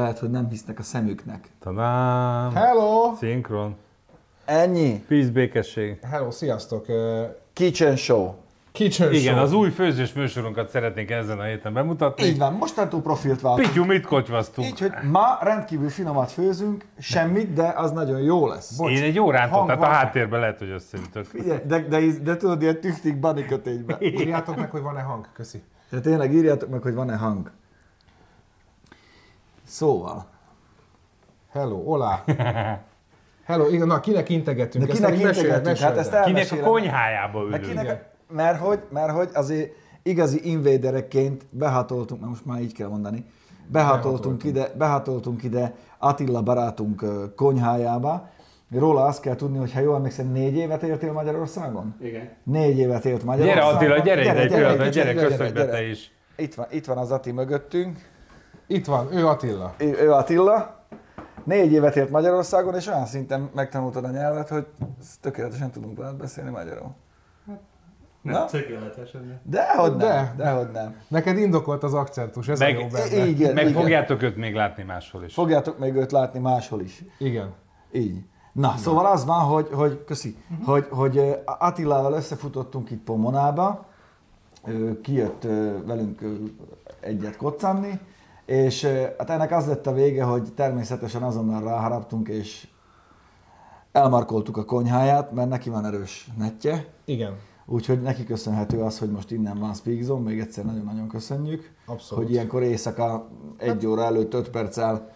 lehet, hogy nem hisznek a szemüknek. Tadám! Hello! Szinkron. Ennyi. Peace, békesség. Hello, sziasztok! Kitchen Show. Kitchen Igen, show. az új főzős műsorunkat szeretnénk ezen a héten bemutatni. Így van, mostantól profilt váltunk. Pityu, mit kocsvasztunk? Így, hogy ma rendkívül finomat főzünk, semmit, de az nagyon jó lesz. Bocs. Én egy hang tehát a háttérben lehet, hogy összeütött. Figyelj, de, de, de, de tudod, ilyen tüchtik bani kötényben. Írjátok meg, hogy van-e hang. Köszi. Tehát tényleg írjátok meg, hogy van-e hang. Szóval, Hello, olá. Hello, igen, na kinek integetünk? de Ezt kinek pedig meséld- integetünk? Hát meséld ezt el. Kinek a konyhájába De ülünk? kinek, mert hogy, mert hogy azért igazi invéderekként behatoltunk, na most már így kell mondani, behatoltunk ide, behatoltunk ide Attila barátunk konyhájába. Róla azt kell tudni, hogy ha jól emlékszem, négy évet éltél Magyarországon? Igen. Négy évet élt Gyere Magyarországon. Attila, gyere ide egy pillanatra, kicsit, gyere, köszönj be te is. Itt van, itt van az Ati mögöttünk, Itt van, ő Attila. ő, ő Attila. Négy évet élt Magyarországon, és olyan szinten megtanultad a nyelvet, hogy tökéletesen tudunk veled beszélni magyarul. Na? Nem tökéletesen. de- Dehogy De. nem, dehogy nem. Neked indokolt az akcentus, ez Meg- a jó benne. Igen, Meg igen. fogjátok őt még látni máshol is. Fogjátok még őt látni máshol is. Igen. Így. Na, szóval az van, hogy, hogy köszi, hogy, hogy ö, Attilával összefutottunk itt Pomonába, kijött velünk egyet koccanni, és hát ennek az lett a vége, hogy természetesen azonnal ráharaptunk, és elmarkoltuk a konyháját, mert neki van erős netje, Igen. úgyhogy neki köszönhető az, hogy most innen van Speak Zone, még egyszer nagyon-nagyon köszönjük, Abszolút. hogy ilyenkor éjszaka egy óra előtt, öt perccel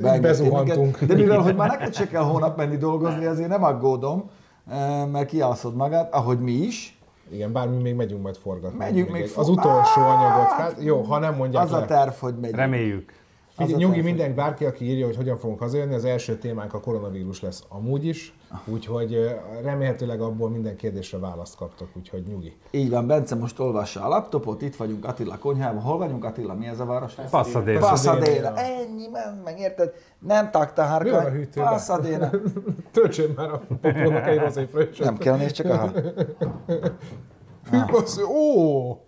uh, bezuhantunk. De mivel, hogy már neked se kell hónap menni dolgozni, ezért nem aggódom, uh, mert kialszod magad, ahogy mi is. Igen, bár mi még megyünk majd forgatni. Megyünk még egy- fo- Az utolsó anyagot. Hát jó, ha nem mondják Az a le. terv, hogy megy. Reméljük. Figyelj, nyugi mindenki, bárki, aki írja, hogy hogyan fogunk hazajönni, az első témánk a koronavírus lesz amúgy is, úgyhogy ö, remélhetőleg abból minden kérdésre választ kaptok, úgyhogy nyugi. Így van, Bence most olvassa a laptopot, itt vagyunk Attila konyhában. Hol vagyunk Attila? Mi ez a város? Passzadél. Pasadena. Ennyi, ment meg, érted? Nem takta Mi van a hárkány. hűtőben? Pasadena. Töltsön már a popónak egy rozé fröccsöt. Nem kell nézni, csak a... Fű, basszus, ó!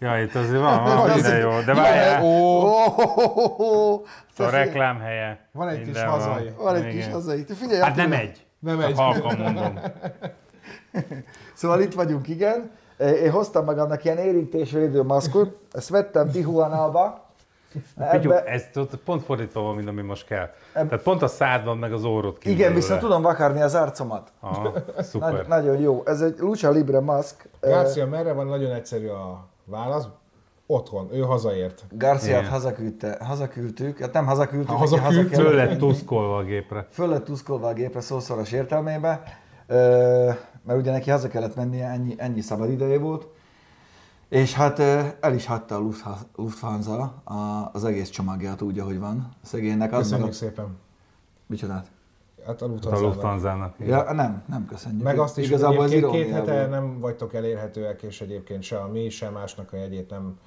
Ja, itt azért van, van minden jó. De várjál, Ó! a reklám helye. Van egy kis hazai. Van egy kis hazai. Te Figyelj, Hát nem egy. Nem egy. halkan mondom. Szóval itt vagyunk, igen. Én hoztam magamnak ilyen érintésvédő maszkot, ezt vettem Tijuana-ba. Pityu, Ebbe, ez pont fordítva van, mint ami most kell. Tehát pont a szád van, meg az órod ki. igen, viszont tudom vakarni az arcomat. Aha, Nagy, szuper. nagyon jó. Ez egy Lucha Libre maszk. Garcia merre van? Nagyon egyszerű a válasz. Otthon, ő hazaért. Garciát hazaküldte, hazaküldtük, hát nem hazaküldtük, Ha hazaküldtük. haza Föl lett tuszkolva a gépre. föl lett tuszkolva a gépre szószoros értelmébe, ö, mert ugye neki haza kellett mennie, ennyi, ennyi szabad ideje volt, és hát el is hagyta a Luftha- Lufthansa a- az egész csomagját úgy, ahogy van. Szegénynek az Köszönjük meg szépen. Micsodát? Hát a A Lufthansa-nak. Ja, nem, nem köszönjük. Meg azt is, Igazából hogy az két hete nem vagytok elérhetőek, és egyébként se a mi, se másnak a jegyét nem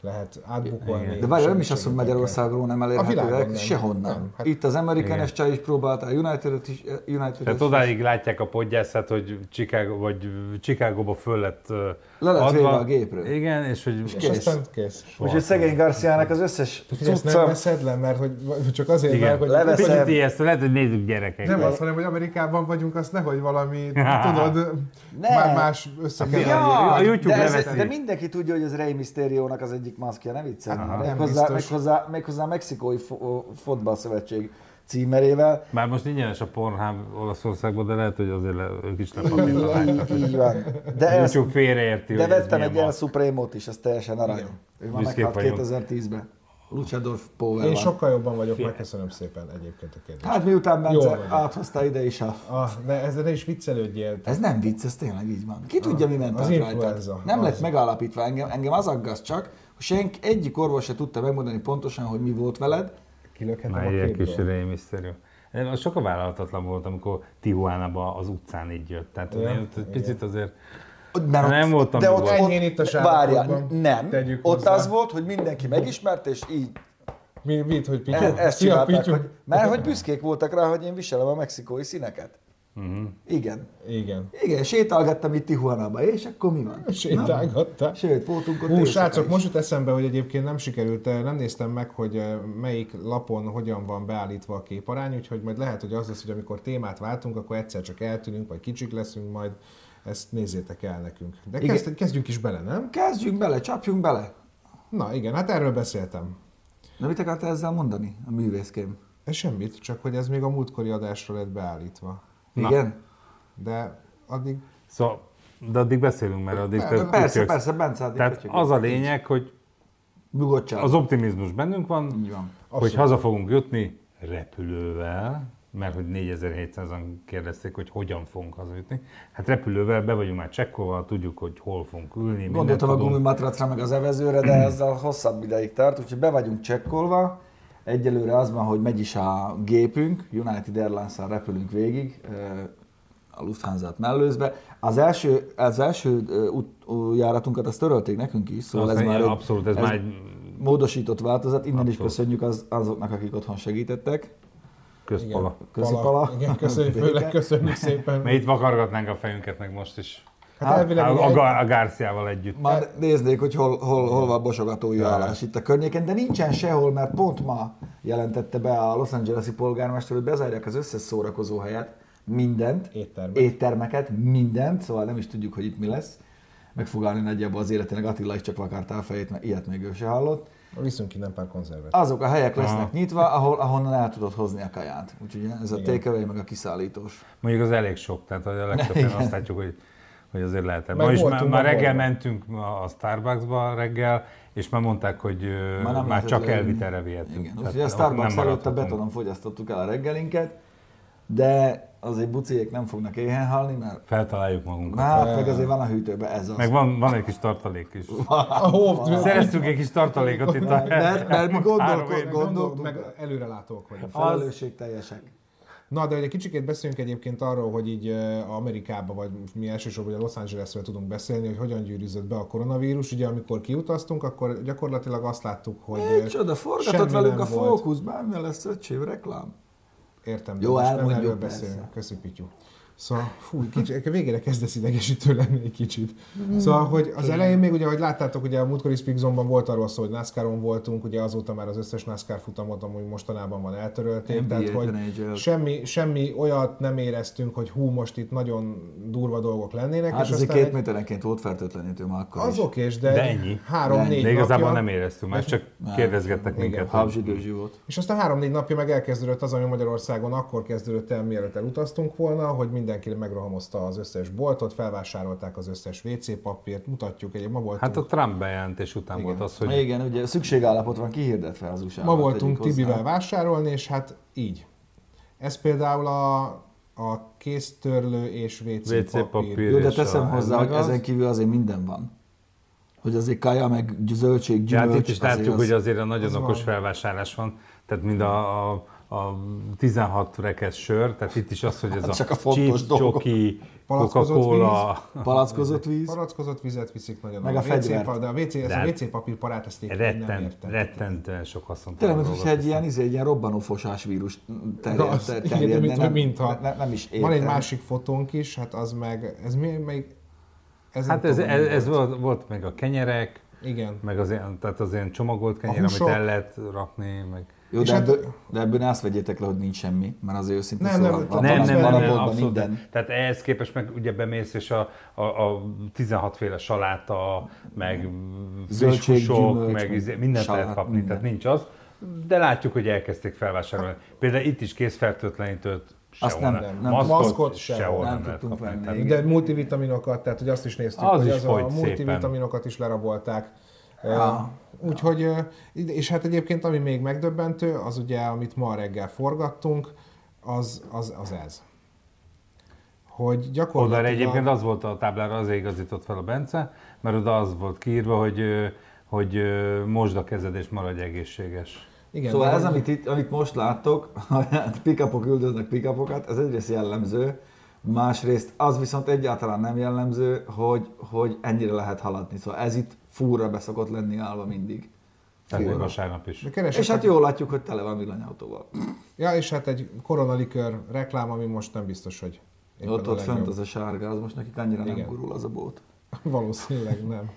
lehet átbukolni. Igen. De várj, nem is az, hogy. Magyarországról nem elérhetőek, nem. sehonnan. Nem, hát- Itt az American Igen. csaj is próbálta, a United is, United Tehát is. odáig látják a podgyászát, hogy Chicago, vagy Chicagóba föl lett ö, Le lett adva. a gépről. Igen, és hogy És Kész. aztán kész. Úgyhogy szegény Garciának az összes Figyelj, ezt nem cucca... veszed le, mert hogy csak azért, Igen. mert hogy Leveszem. Picit ijesztő, lehet, hogy nézzük gyerekek. nem az, hanem hogy Amerikában vagyunk, azt nehogy valami, tudod, Ne. má- más összekeverjél. Ja, a YouTube de, ez, de mindenki tudja, hogy ez Rey Mysterio-nak az egyik maszkja, ne viccelj már. Méghozzá, méghozzá, méghozzá a Mexikói fo- fotballszövetség címerével. Már most ingyenes a Pornhub Olaszországban, de lehet, hogy azért le, ők is lepapírozták. így van. De, ez, YouTube félreérti, de hogy ez vettem milyen egy El maszk. Supremo-t is, az teljesen arany. Igen. Ő már Büszkék meghalt vagyunk. 2010-ben. Luchador Power Én van. sokkal jobban vagyok, megköszönöm szépen egyébként a kérdést. Hát miután Jól Bence vagyok. áthozta ide is a... Ah, de ezzel ne is viccelődjél. Ez nem vicc, ez tényleg így van. Ki tudja, mi ment az át influenza. rajtad? Nem Az. lett megállapítva engem, engem az aggaszt csak, hogy senki, egyik orvos se tudta megmondani pontosan, hogy mi volt veled. Kilökhetem Már a ilyen kis Mysterio. Én sokkal vállalhatatlan volt, amikor Tijuana-ba az utcán így jött. Tehát Ja, én ott egy picit azért... Mert Nem voltam de ott, ott, itt a várjál, nem. Ott hozzá. az volt, hogy mindenki megismert, és így Mi, mit, hogy Pityu? e- ezt csinálták, hogy, mert hogy büszkék voltak rá, hogy én viselem a mexikói színeket. Uh-huh. Igen. Igen. Igen, sétálgattam itt Tijuana-ba, és akkor mi van? Sétálgatta. Na, Sőt, voltunk ott Hú, srácok, most jut eszembe, hogy egyébként nem sikerült, eh, nem néztem meg, hogy eh, melyik lapon hogyan van beállítva a képarány, úgyhogy majd lehet, hogy az lesz, hogy amikor témát váltunk, akkor egyszer csak eltűnünk, vagy kicsik leszünk, majd ezt nézzétek el nekünk. De Igen. kezd, kezdjünk is bele, nem? Kezdjünk bele, csapjunk bele. Na igen, hát erről beszéltem. Na mit akartál ezzel mondani, a művészkém? Ez semmit, csak hogy ez még a múltkori adásra lett beállítva. Na. Igen? De addig Szóval, de addig beszélünk, mert addig Persze, pütyöksz. persze, Bence, addig Tehát az a lényeg, hogy Nyugodtság. az optimizmus bennünk van, Így van. hogy haza fogunk jutni repülővel, mert hogy 4700-an kérdezték, hogy hogyan fogunk hazajutni. Hát repülővel be vagyunk már csekkolva, tudjuk, hogy hol fogunk ülni. Gondoltam a gumimatracra meg az evezőre, de ezzel hosszabb ideig tart, úgyhogy be vagyunk csekkolva. Egyelőre az van, hogy megy is a gépünk, United Airlines-al repülünk végig, eh, a Lufthansa-t mellőzve. Az első, az első eh, járatunkat azt törölték nekünk is, szóval Azt ez már egy, abszolút, ez, már egy módosított változat. Innen is Abszolút. köszönjük az, azoknak, akik otthon segítettek. közpala. Köszi, Pala. Pala. Igen, köszönjük, főleg köszönjük szépen. Mert itt vakargatnánk a fejünket meg most is. Hát elvileg A, a, a Gárciával együtt. Már néznék, hogy hol, hol, hol van bosogatói állás itt a környéken, de nincsen sehol, mert pont ma jelentette be a Los Angeles-i polgármester, hogy bezárják az összes szórakozó helyet, mindent, Éttermet. éttermeket, mindent, szóval nem is tudjuk, hogy itt mi lesz. Megfogalni nagyjából az életének Attila is csak vakartál a fejét, mert ilyet még ő se hallott. Viszünk innen pár konzervet. Azok a helyek lesznek Aha. nyitva, ahol, ahonnan el tudod hozni a kaját. Úgyhogy ez a takeaway meg a kiszállítós. Mondjuk az elég sok, tehát a legtöbb helyen azt látjuk, hogy, hogy azért lehet. Meg Ma is már, már reggel mentünk a Starbucksba reggel, és már mondták, hogy Már nem már csak elvitelre vihetünk. Igen, Tehát úgyhogy a Starbucks előtt a betonon fogyasztottuk el a reggelinket, de azért buciék nem fognak éhen halni, mert Feltaláljuk magunkat. hát meg azért van a hűtőben ez az. Meg van, van egy kis tartalék is. Szereztünk egy kis tartalékot itt a Mert, mert mi gondolkodunk, meg előrelátók vagyunk. felelősségteljesek. Na, de hogy egy kicsikét beszéljünk egyébként arról, hogy így Amerikába, vagy mi elsősorban a Los Angelesről tudunk beszélni, hogy hogyan gyűrűzött be a koronavírus. Ugye amikor kiutaztunk, akkor gyakorlatilag azt láttuk, hogy eh, Micsoda, forgatott velünk nem a fókusz, bármilyen lesz öcsém, reklám. Értem, de Jó, most nem elmondjuk, erről beszélünk. Köszi, Pityu. Szóval, fú, kicsi, végére kezdesz idegesítő lenni egy kicsit. Szóval, hogy az elején még, ugye, ahogy láttátok, ugye a múltkori Speak Zone-ban volt arról szó, hogy NASCAR-on voltunk, ugye azóta már az összes NASCAR futamot amúgy mostanában van eltörölték, NBA, tehát hogy semmi, semmi olyat nem éreztünk, hogy hú, most itt nagyon durva dolgok lennének. Hát és azért két egy- méterenként volt fertőtlenítő már akkor az is. de, De ennyi. három-négy De igazából napja, nem éreztünk, már csak Nem. kérdezgettek Igen. minket. Habzsidőzsi volt. És aztán három-négy napja meg elkezdődött az, ami Magyarországon akkor kezdődött el, mielőtt elutaztunk volna, hogy mindenki megrohamozta az összes boltot, felvásárolták az összes WC papírt, mutatjuk, egy ma voltunk, Hát a Trump bejelentés után Igen. volt az, Hogy... Igen, ugye szükségállapot van kihirdetve az usa ma voltunk Tibivel vásárolni, és hát így. Ez például a, a kéztörlő és WC, WC papír. papír. Jó, de teszem hozzá, hogy ezen kívül azért minden van. Hogy azért kaja, meg zöldség, Ja, gyümölcs. hát itt is azért látjuk, az- hogy azért a nagyon az okos van. felvásárlás van, tehát mind a, a, a 16 rekesz sör, tehát itt is az, hogy ez Hát a csak a fontos chips, csoki, Palackozott Coca-Cola, Palackozott víz. Palackozott vizet viszik nagyon. Meg a WC, fegyvert. de a WC, ez a hát WC papírparát, ezt én nem rettent, értem. rettentően sok haszont. Tényleg, mint hogyha egy ilyen, izé, egy ilyen robbanófosás vírus terjed, Az, ter- igen, terjedne, mint, nem, mintha. ne, nem is értem. Van egy másik fotónk is, hát az meg, ez mi, még, ez Hát nem ez, ez, ez volt, volt meg a kenyerek, Igen. meg az ilyen, tehát az ilyen csomagolt kenyer, amit el lehet rakni, meg... Jó, de hát- ebből, de ebből ne azt vegyétek le, hogy nincs semmi, mert azért őszintén Nem, nem, szóval tehát van, Nem, nem, van nem, nem, abszolút. minden. Tehát ehhez képest meg ugye bemész, és a, a, a 16 féle saláta, meg friss Zöldség, húsok, gyümölcs, meg izé- mindent salát, lehet kapni, minden. tehát nincs az. De látjuk, hogy elkezdték felvásárolni. Például itt is készfertőtlenítőt Azt nem- nem, nem- maszkot, maszkot sehol, nem, nem tudtunk venni. De multivitaminokat, tehát hogy azt is néztük, Az hogy is az a fogy szépen. multivitaminokat is lerabolták. Ja. Úgyhogy, és hát egyébként ami még megdöbbentő, az ugye, amit ma reggel forgattunk, az, az, az ez. Hogy Oda gyakorlatilag... egyébként az volt a táblára, azért igazított fel a Bence, mert oda az volt kiírva, hogy, hogy mosd a kezed és maradj egészséges. Igen, Szóval ez, amit, itt, amit most láttok, hogy pickupok üldöznek pickupokat, ez egyrészt jellemző, másrészt az viszont egyáltalán nem jellemző, hogy, hogy ennyire lehet haladni. Szóval ez itt fúra beszokott lenni állva mindig. Tehát vasárnap is. de És hát jól látjuk, hogy tele van villanyautóval. Ja, és hát egy koronalikör reklám, ami most nem biztos, hogy éppen Ott ott legjobb. az a sárga, az most nekik annyira nem Igen. gurul az a bót. Valószínűleg nem.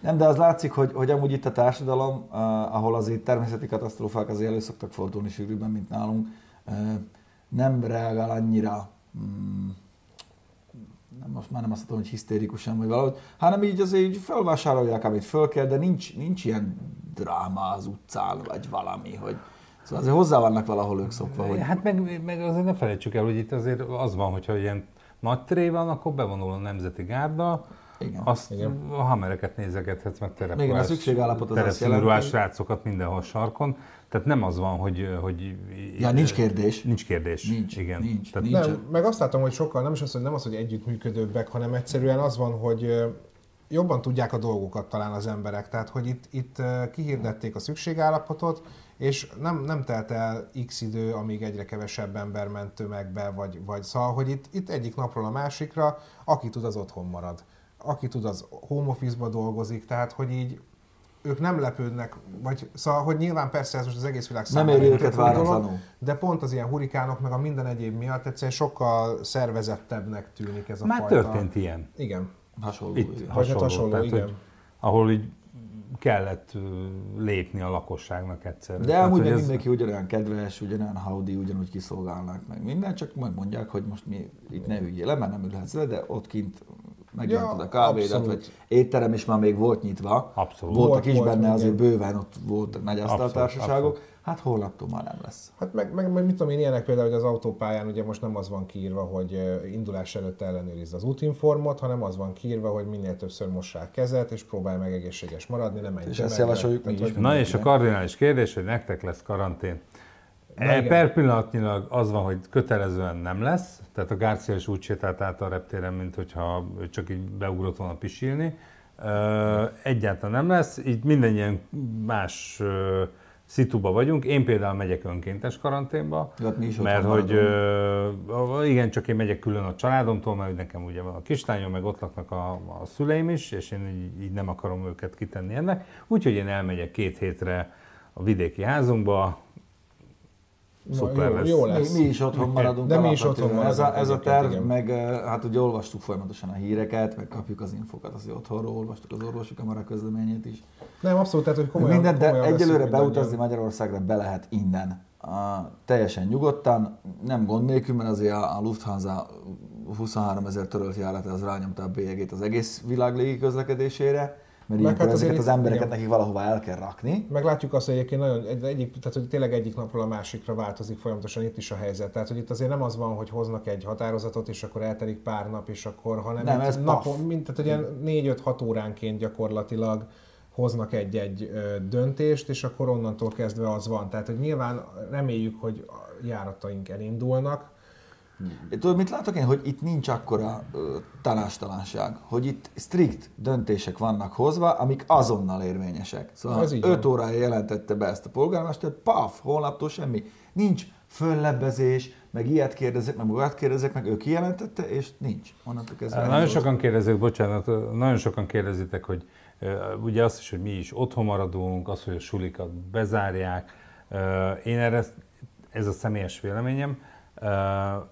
Nem, de az látszik, hogy, hogy amúgy itt a társadalom, uh, ahol azért természeti katasztrófák azért elő szoktak fordulni sűrűbben, mint nálunk, uh, nem reagál annyira, nem, most már nem azt mondom, hogy hisztérikusan, vagy valahogy, hanem így azért így felvásárolják, amit föl kell, de nincs, nincs ilyen dráma az utcán, vagy valami, hogy Szóval azért hozzá vannak valahol ők szokva, hogy Hát meg, meg azért ne felejtsük el, hogy itt azért az van, hogyha ilyen nagy tré van, akkor bevonul a Nemzeti Gárda, igen. azt Igen. a hamereket nézegethetsz, meg terepruhás, Igen, a szükségállapot az azt jelenti- srácokat mindenhol sarkon. Tehát nem az van, hogy... hogy Ja, nincs kérdés. Nincs kérdés. Nincs, Igen. nincs, Tehát nincs. Nem, meg azt látom, hogy sokkal, nem is az, hogy nem az, hogy együttműködőbbek, hanem egyszerűen az van, hogy jobban tudják a dolgokat talán az emberek. Tehát, hogy itt, itt kihirdették a szükségállapotot, és nem, nem telt el x idő, amíg egyre kevesebb ember ment tömegbe, vagy, vagy szóval, hogy itt, itt egyik napról a másikra, aki tud, az otthon marad. Aki tud, az home office-ba dolgozik, tehát, hogy így ők nem lepődnek, vagy szóval, hogy nyilván persze ez most az egész világ Nem számára éri egy őket váratlanul. de pont az ilyen hurikánok, meg a minden egyéb miatt egyszerűen sokkal szervezettebbnek tűnik ez a Már fajta. történt ilyen. Igen. Hasonló. Itt igen. Vagy hát hasonló, hasonló, tehát, igen. Hogy, ahol így kellett lépni a lakosságnak egyszer. De amúgy meg mindenki ugyanolyan kedves, ugyanolyan haudi, ugyanúgy kiszolgálnak meg minden, csak megmondják, hogy most mi itt ne üljél le, mert nem ülhetsz le, de ott kint megjelentod Ja, a kávédat, abszolút. vagy étterem is már még volt nyitva. Abszolút. Voltak Volt, is volt, benne, igen. azért bőven ott volt nagy asztaltársaságok. Hát holnaptól már nem lesz. Hát meg, meg, meg mit tudom én, ilyenek például, hogy az autópályán ugye most nem az van kiírva, hogy indulás előtt ellenőrizd az útinformot, hanem az van kiírva, hogy minél többször mossák kezet, és próbálj meg egészséges maradni, nem menj És ezt javasoljuk mi is. Na és a kardinális kérdés, hogy nektek lesz karantén. Na E, igen. per pillanatnyilag az van, hogy kötelezően nem lesz, tehát a Garcia is úgy sétált át a reptéren, mint hogyha csak így beugrott volna pisilni. Ö, Egyáltalán nem lesz, így mindennyien más ö, szituba vagyunk. Én például megyek önkéntes karanténba, Hát mi is mert hogy ö, igen, csak én megyek külön a családomtól, mert nekem ugye van a kislányom, meg ott laknak a, a szüleim is, és én így, így nem akarom őket kitenni ennek. Úgyhogy én elmegyek két hétre a vidéki házunkba, szuper jó, lesz. jó Mi, lesz. mi is otthon maradunk. De mi is otthon ez a, maradunk ez a terv, igen. meg eh, hát ugye olvastuk folyamatosan a híreket, meg kapjuk az infokat, azért otthonról olvastuk az orvosi kamara közleményét is. Nem, abszolút, tehát, hogy komolyan, Mindent, de komolyan egyelőre veszünk beutazni. Magyarországra be lehet innen. A, teljesen nyugodtan, nem gond nélkül, mert azért a, a Lufthansa 23 ezer törölt járat az rányomta a bélyegét az egész világ légi közlekedésére, mert Meg hát azért ezeket az embereket igen. nekik valahova el kell rakni. Meglátjuk azt, hogy egyébként nagyon, egy, egyik, tehát hogy tényleg egyik napról a másikra változik folyamatosan itt is a helyzet. Tehát, hogy itt azért nem az van, hogy hoznak egy határozatot, és akkor eltelik pár nap, és akkor, hanem Nem, ez napon, paf. mint, tehát ugye 4-5-6 óránként gyakorlatilag hoznak egy-egy döntést, és akkor onnantól kezdve az van. Tehát, hogy nyilván reméljük, hogy járataink elindulnak, Tudod, mit látok én? Hogy itt nincs akkora ö, tanástalanság, hogy itt strikt döntések vannak hozva, amik azonnal érvényesek. Szóval Ez így 5 van. órája jelentette be ezt a polgármester, paf, holnaptól semmi. Nincs föllebbezés, meg ilyet kérdezek, meg olyat kérdezek, meg ő kijelentette, és nincs. Onnantól kezdve Nagyon elindult. sokan kérdezik, bocsánat, nagyon sokan kérdezitek, hogy ugye azt is, hogy mi is otthon maradunk, az, hogy a sulikat bezárják. Én erre, ez a személyes véleményem,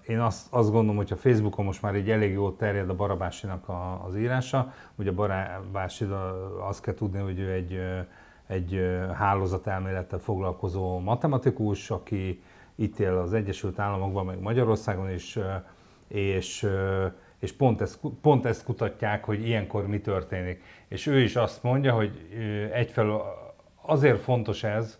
én azt, azt gondolom, hogy a Facebookon most már így elég jól terjed a Barabásinak a, az írása. Ugye Barabási, azt kell tudni, hogy ő egy, egy hálózatelmélettel foglalkozó matematikus, aki itt él az Egyesült Államokban, meg Magyarországon is, és, és pont, ezt, pont ezt kutatják, hogy ilyenkor mi történik. És ő is azt mondja, hogy egyfelől azért fontos ez,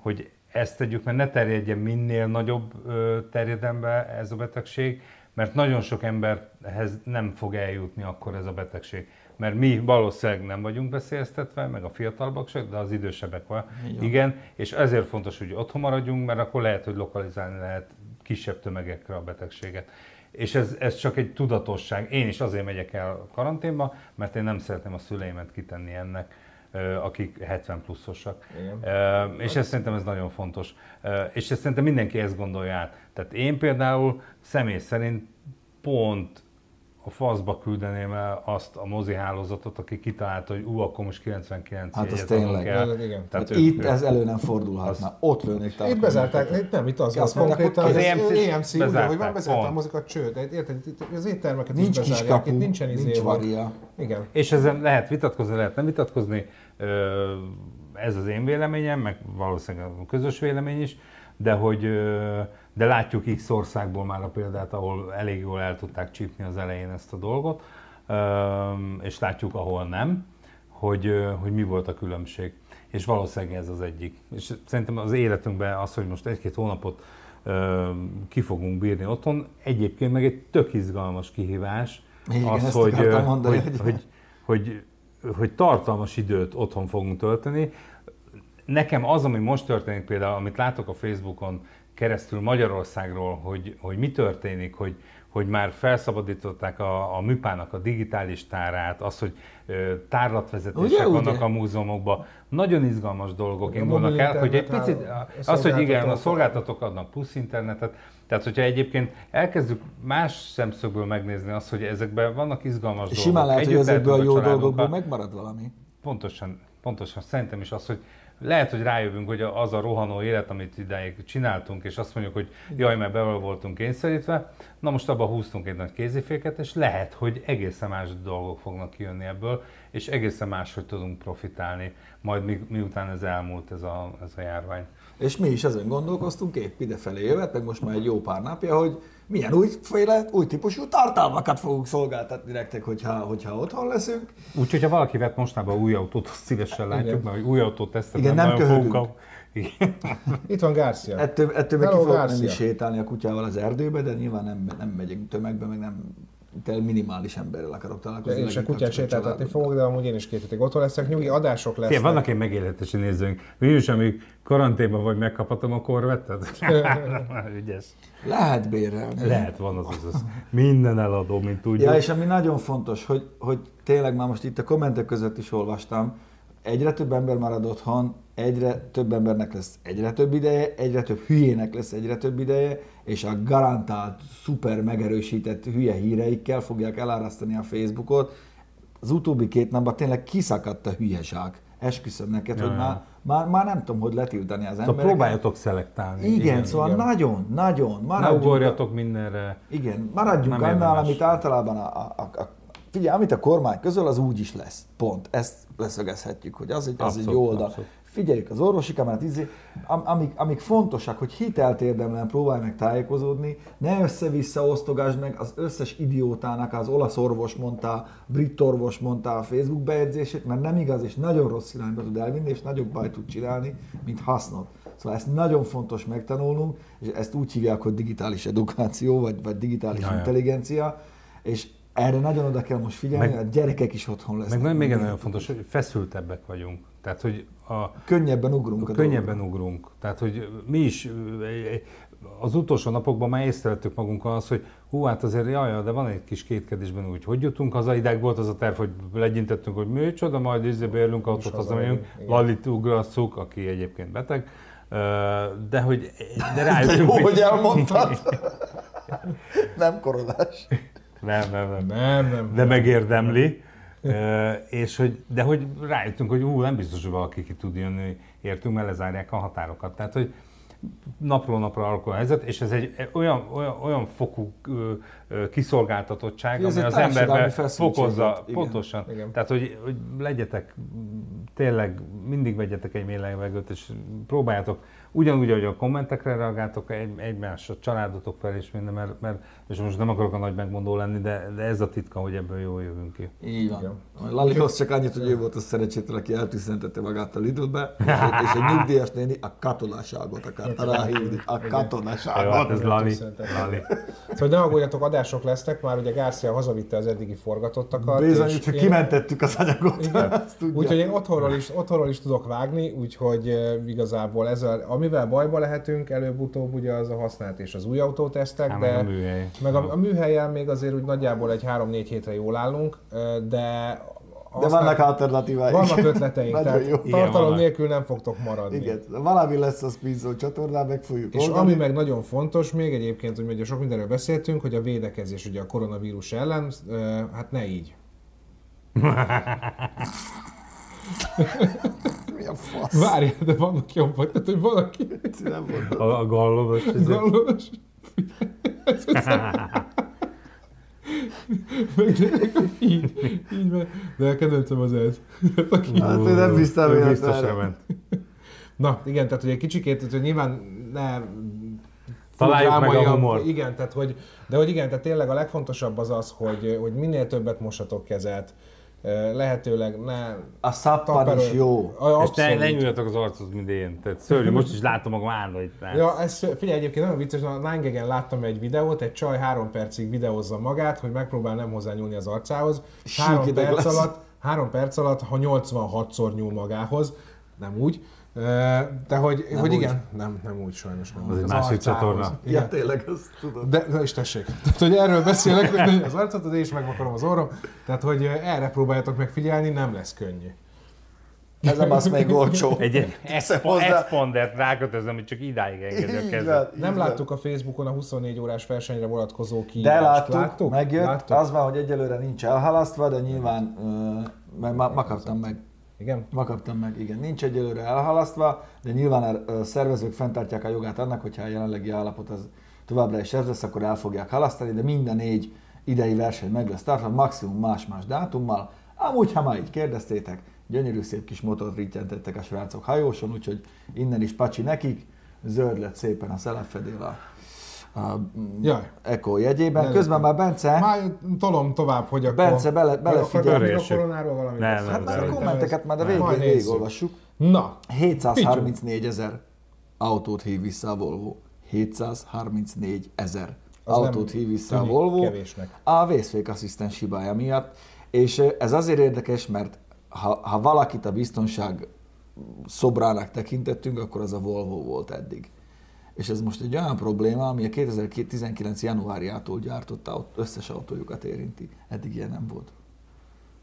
hogy ezt tegyük, mert ne terjedjen minél nagyobb ö, terjedelembe ez a betegség, mert nagyon sok emberhez nem fog eljutni akkor ez a betegség. Mert mi valószínűleg nem vagyunk veszélyeztetve, meg a fiatalabbak se, de az idősebbek van. Igen, és ezért fontos, hogy otthon maradjunk, mert akkor lehet, hogy lokalizálni lehet kisebb tömegekre a betegséget. És ez, ez csak egy tudatosság. Én is azért megyek el karanténba, mert én nem szeretném a szüleimet kitenni ennek, akik 70 pluszosak. Igen. És ez szerintem ez nagyon fontos. És ezt szerintem mindenki ezt gondolja át. Tehát én például személy szerint pont a faszba küldeném el azt a mozi hálózatot, aki kitalálta, hogy ú, akkor most 99 Hát az tényleg. el. Igen. Tehát ők- itt ők- ez elő nem fordulhatna. Ott lőnék Itt bezárták, itt nem, itt az, az konkrétan, az az EMC, ugye, bezárták, hogy van bezárta a mozikat, csőd, érted, itt az éttermeket Nincs is bezárják, itt nincsen izé, nincs varia. Igen. És ezen lehet vitatkozni, lehet nem vitatkozni. Ez az én véleményem, meg valószínűleg a közös vélemény is, de hogy de látjuk X országból már a példát, ahol elég jól el tudták csípni az elején ezt a dolgot, és látjuk, ahol nem, hogy, hogy mi volt a különbség. És valószínűleg ez az egyik. És szerintem az életünkben az, hogy most egy-két hónapot ki fogunk bírni otthon, egyébként meg egy tök izgalmas kihívás, Igen, az, hogy, mondani, hogy, hogy- hogy, hogy, hogy tartalmas időt otthon fogunk tölteni. Nekem az, ami most történik például, amit látok a Facebookon keresztül Magyarországról, hogy, hogy mi történik, hogy, hogy már felszabadították a, a műpának a digitális tárát, az, hogy ö, tárlatvezetések Ugye, ugye? vannak a múzeumokban. Nagyon izgalmas dolgok indulnak el, hogy egy picit, az, hogy igen, a szolgáltatók. adnak plusz internetet, tehát hogyha egyébként elkezdjük más szemszögből megnézni azt, hogy ezekben vannak izgalmas És dolgok. simán lehet, hogy ezekből a jó dolgokból megmarad valami. Pontosan, pontosan. Szerintem is az, hogy lehet, hogy rájövünk, hogy az a rohanó élet, amit idáig csináltunk, és azt mondjuk, hogy jaj, mert be voltunk kényszerítve, na most abban húztunk egy nagy kéziféket, és lehet, hogy egészen más dolgok fognak kijönni ebből, és egészen máshogy tudunk profitálni, majd mi, miután ez elmúlt ez a, ez a járvány. És mi is ezen gondolkoztunk épp idefelé jövet, meg most már egy jó pár napja, hogy milyen újféle, új típusú tartalmakat fogunk szolgáltatni nektek, hogyha, hogyha otthon leszünk. Úgyhogy ha valaki vett mostanában új autót, azt szívesen látjuk, Igen. mert hogy új autót tesztet Igen, nem köhögünk. fogunk Igen. Itt van Garcia. Ettől, ettől meg ki fogok menni sétálni a kutyával az erdőbe, de nyilván nem, nem megyünk tömegbe, meg nem te minimális emberrel akarok találkozni. Én is a kutyát sétáltatni fogok, de amúgy én is két hétig otthon leszek. Nyugi, adások lesznek. Figyelj, vannak egy megélhetési nézőink. Mi is, amíg karanténban vagy, megkaphatom a korvettet? Ügyes. Lehet bérelni. Lehet, van az az, az. Minden eladó, mint tudjuk. Ja, és ami nagyon fontos, hogy, hogy tényleg már most itt a kommentek között is olvastam, egyre több ember marad otthon, egyre több embernek lesz egyre több ideje, egyre több hülyének lesz egyre több ideje, és a garantált, szuper megerősített hülye híreikkel fogják elárasztani a Facebookot. Az utóbbi két napban tényleg kiszakadt a hülyeság. Esküszöm neked, Ja, hogy ja. már, már, már nem tudom, hogy letiltani az Szóval embereket. próbáljatok szelektálni. Igen, igen. szóval igen. nagyon, nagyon. Ne Maradjunk, ugorjatok mindenre. igen, maradjunk Nem annál, amit általában a, a, a Figyelj, amit a kormány közöl, az úgy is lesz. Pont. Ezt leszögezhetjük, hogy az egy, az egy Abszolút, jó oldal. abszolút. Figyeljük az orvosi kamerát, izé, am, amik, amik fontosak, hogy hitelt érdemlen próbálj meg tájékozódni, ne össze-vissza osztogasd meg az összes idiótának az olasz orvos mondta, brit orvos mondta a Facebook bejegyzését, mert nem igaz, és nagyon rossz irányba tud elvinni, és nagyobb baj tud csinálni, mint hasznot. Szóval ezt nagyon fontos megtanulnunk, és ezt úgy hívják, hogy digitális edukáció, vagy, vagy digitális Jaja. intelligencia, és erre nagyon oda kell most figyelni, Meg- a gyerekek is otthon lesznek. Meg még nagyon fontos, hogy feszültebbek vagyunk. Tehát, hogy a, Könnyebben ugrunk a könnyebben ugrunk. Tehát, hogy mi is az utolsó napokban már észrevettük magunkkal azt, hogy hú, hát azért jaj, de van egy kis kétkedésben úgy, hogy jutunk haza, idáig volt az a terv, hogy legyintettünk, hogy micsoda, majd izébe érlünk, autót hazamegyünk. Lalit ugrasszuk, aki egyébként beteg, de hogy de De rájöttünk, jó, hogy elmondtad. nem koronás. Nem, nem, nem. Nem, nem. de megérdemli. És hogy, de hogy rájöttünk, hogy ú, nem biztos, hogy valaki ki tud jönni, értünk, mert lezárják a határokat. Tehát, hogy napról napra alakul a helyzet, és ez egy olyan, olyan, olyan fokú ö, ö, kiszolgáltatottság, Ez ami az emberben fokozza, igen. pontosan. Igen. Tehát, hogy, hogy legyetek, tényleg mindig vegyetek egy mély levegőt, és próbáljátok ugyanúgy, ahogy a kommentekre reagáltok egy, egymás, a családotok fel és minden, mert, mert, és most nem akarok a nagy megmondó lenni, de, de ez a titka, hogy ebből jól jövünk ki. Így van. Igen. Lalihoz csak annyit, hogy ő volt a szerencsétlen, aki eltűzentette magát a Lidlbe, és, egy- és egy nyugdíjas néni a katonaságot akarta ráhívni. A Jó, hát katonaságot. ez Lali. Lali. Szóval ne aggódjatok, adások lesznek, már ugye Garcia hazavitte az eddigi forgatóttakat. Bizony, és csak én- kimentettük az anyagot. Úgyhogy én otthonról is, otthonról is tudok vágni, úgyhogy eh, igazából ezzel, amivel bajba lehetünk, előbb-utóbb ugye az a használt és az új autótesztek, Hát meg de a műhely. meg a, a műhelyen még azért úgy nagyjából egy 3-4 hétre jól állunk, de De vannak alternatívái. Vannak ötleteink, Nagyon tehát jó. Tartalom nélkül nem fogtok maradni. Igen, valami lesz a Spinzone csatornán, meg fogjuk És oldani. ami meg nagyon fontos még egyébként, hogy ugye sok mindenről beszéltünk, hogy a védekezés ugye a koronavírus ellen, hát ne így. Mi a fasz? Várjál, de vannak jobbak, tehát hogy valaki Nem. A, a gallodos. ez- gallonos. Meg de, így, így van. De a kedvencem az ez. Hát én nem bíztam Ő véletlenül. biztos elment. Na, igen, tehát hogy egy kicsikét, tehát, hogy nyilván ne Találjuk meg a humort. Igen, tehát hogy, de hogy igen, tehát tényleg a legfontosabb az az, hogy, hogy minél többet mosatok kezet, lehetőleg ne... A szappan is Taperő- jó. A- És ne, Abszolút. ne nyúljatok az arcod, mint én. Tehát szörnyű, most is látom magam állva itt. Ja, ez, figyelj, egyébként nagyon vicces, a Nine láttam egy videót, egy csaj három percig videózza magát, hogy megpróbál nem hozzányúlni az arcához. Három Síkideg perc, lesz. alatt, három perc alatt, ha 86-szor nyúl magához, nem úgy, de hogy, Nem hogy úgy. igen, nem, nem úgy sajnos. Nem. Az egy másik csatorna. Igen. Ja, tényleg, azt tudom. De, na is tessék. Tehát, hogy erről beszélek, hogy az arcot, de én is megvakarom az orrom. Tehát, hogy erre próbáljátok megfigyelni, nem lesz könnyű. Ez nem az még olcsó. Egy expondert rákötözöm, hogy csak idáig engedi a így Nem láttuk a Facebookon a 24 órás versenyre vonatkozó De kiírást. láttuk, láttuk? megjött. Láttuk? Az van, hogy egyelőre nincs elhalasztva, de nyilván, mert ma, ma kaptam meg. Igen? Ma kaptam meg, igen. Nincs egyelőre elhalasztva, de nyilván a szervezők fenntartják a jogát annak, hogyha a jelenlegi állapot az továbbra is ez lesz, akkor el fogják halasztani, de minden négy idei verseny meg lesz tartva, maximum más-más dátummal. Amúgy, ha már így kérdeztétek, gyönyörű szép kis motort rityentettek a srácok hajóson, úgyhogy innen is pacsi nekik, zöld lett szépen a szelepfedél a, a Jaj. Eko jegyében. Ne Közben már. Bence, Már tolom tovább, hogy akkor... Bence bele, belefigyel. A koronáról valamit? Nem, nem, Hát már a kommenteket már a Majd végén nézzük. végigolvassuk. Na, 734 ezer autót hív vissza a Volvo. 734 ezer autót hív vissza a Volvo kevésnek. a vészfékasszisztens hibája miatt. És ez azért érdekes, mert ha, ha valakit a biztonság szobrának tekintettünk, akkor az a Volvo volt eddig. És ez most egy olyan probléma, ami a 2019. januárjától gyártott aut- összes autójukat érinti. Eddig ilyen nem volt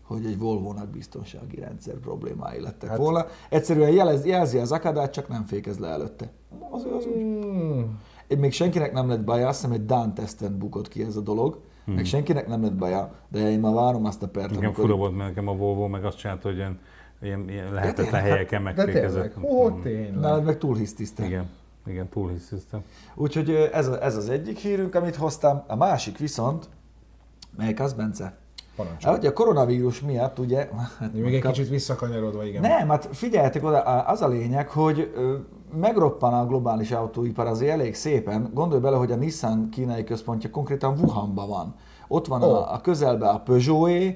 hogy egy Volvo-nak biztonsági rendszer problémái lettek hát, Hát- volna. Egyszerűen jelez, jelzi az akadát, csak nem fékez le előtte. Az, az úgy. Hmm. Még senkinek nem lett baja, azt hiszem egy Dán teszten bukott ki ez a dolog, hmm. meg senkinek nem lett baja, de én már várom azt a pert, Nekem fura volt, mert nekem a Volvo meg azt csinálta, hogy ilyen, ilyen, ilyen lehetetlen tényleg, helyeken De tényleg, megfékezett. ó, tényleg. Nálad meg túl hisztiszte. Igen, igen, túlhisztiztem. Úgyhogy ez, a, ez az egyik hírünk, amit hoztam. A másik viszont, melyik az, Bence? Parancsolj. Hát, a koronavírus miatt, ugye... Hát Még egy kap- kicsit visszakanyarodva, igen. Nem, hát figyeljetek oda, az a lényeg, hogy megroppan a globális autóipar azért elég szépen. Gondolj bele, hogy a Nissan kínai központja konkrétan Wuhanban van. Ott van Ó. a, a közelben a Peugeot,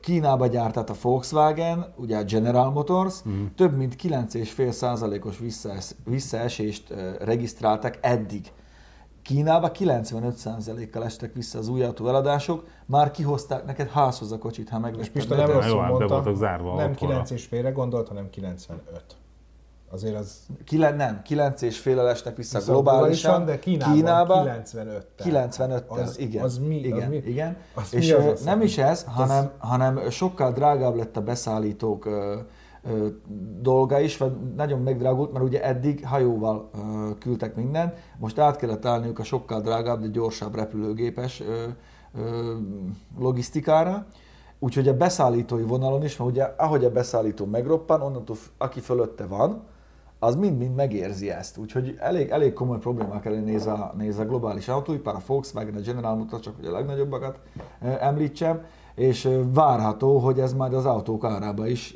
Kínába gyártott a Volkswagen, ugye a General Motors, mm. több mint 9,5%-os visszaes, visszaesést regisztráltak eddig. Kínába 95%-kal estek vissza az új autó eladások, már kihozták neked házhoz a kocsit, ha És megvetted. Pista de nem rosszul mondta. voltak zárva Nem otthonra. 9 és félre gondolt, hanem 95. Azért az Kilen, nem, 9 és fél estek vissza viszont globálisan, de Kínában, Kínába 95 95 az, az, igen. Az mi? igen, az mi? igen. Az és mi az ö, a nem is ez, hanem, hanem sokkal drágább lett a beszállítók ö, ö, dolga is, vagy nagyon megdrágult, mert ugye eddig hajóval ö, küldtek minden, most át kellett állniuk a sokkal drágább, de gyorsabb repülőgépes ö, ö, logisztikára, Úgyhogy a beszállítói vonalon is, mert ugye ahogy a beszállító megroppan, onnantól aki fölötte van, az mind-mind megérzi ezt. Úgyhogy elég, elég komoly problémák elé néz a, néz a globális autóipar, a Volkswagen, a General Motors, csak hogy a legnagyobbakat említsem, és várható, hogy ez majd az autók árába is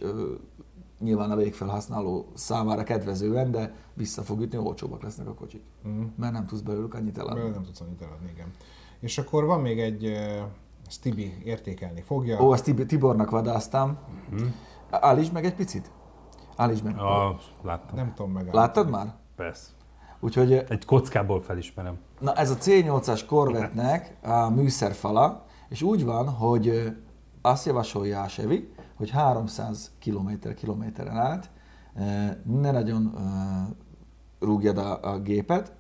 nyilván a végfelhasználó számára kedvezően, de vissza fog ütni, olcsóbbak lesznek a kocsik. Mhm. Mert nem tudsz belőlük annyit eladni. Belőle nem tudsz annyit eladni, igen. És akkor van még egy, ezt Tibi értékelni fogja. Ó, Tib- Tibornak vadáztam. Mhm. Állítsd meg egy picit. Állítsd meg. Ja, láttam. Nem tudom meg. Láttad már? Persze. Úgyhogy Egy kockából felismerem. Na ez a C8-as Corvette-nek a műszerfala, és úgy van, hogy azt javasolja a Chevy, hogy 300 km kilométeren át ne nagyon rúgjad a, a gépet,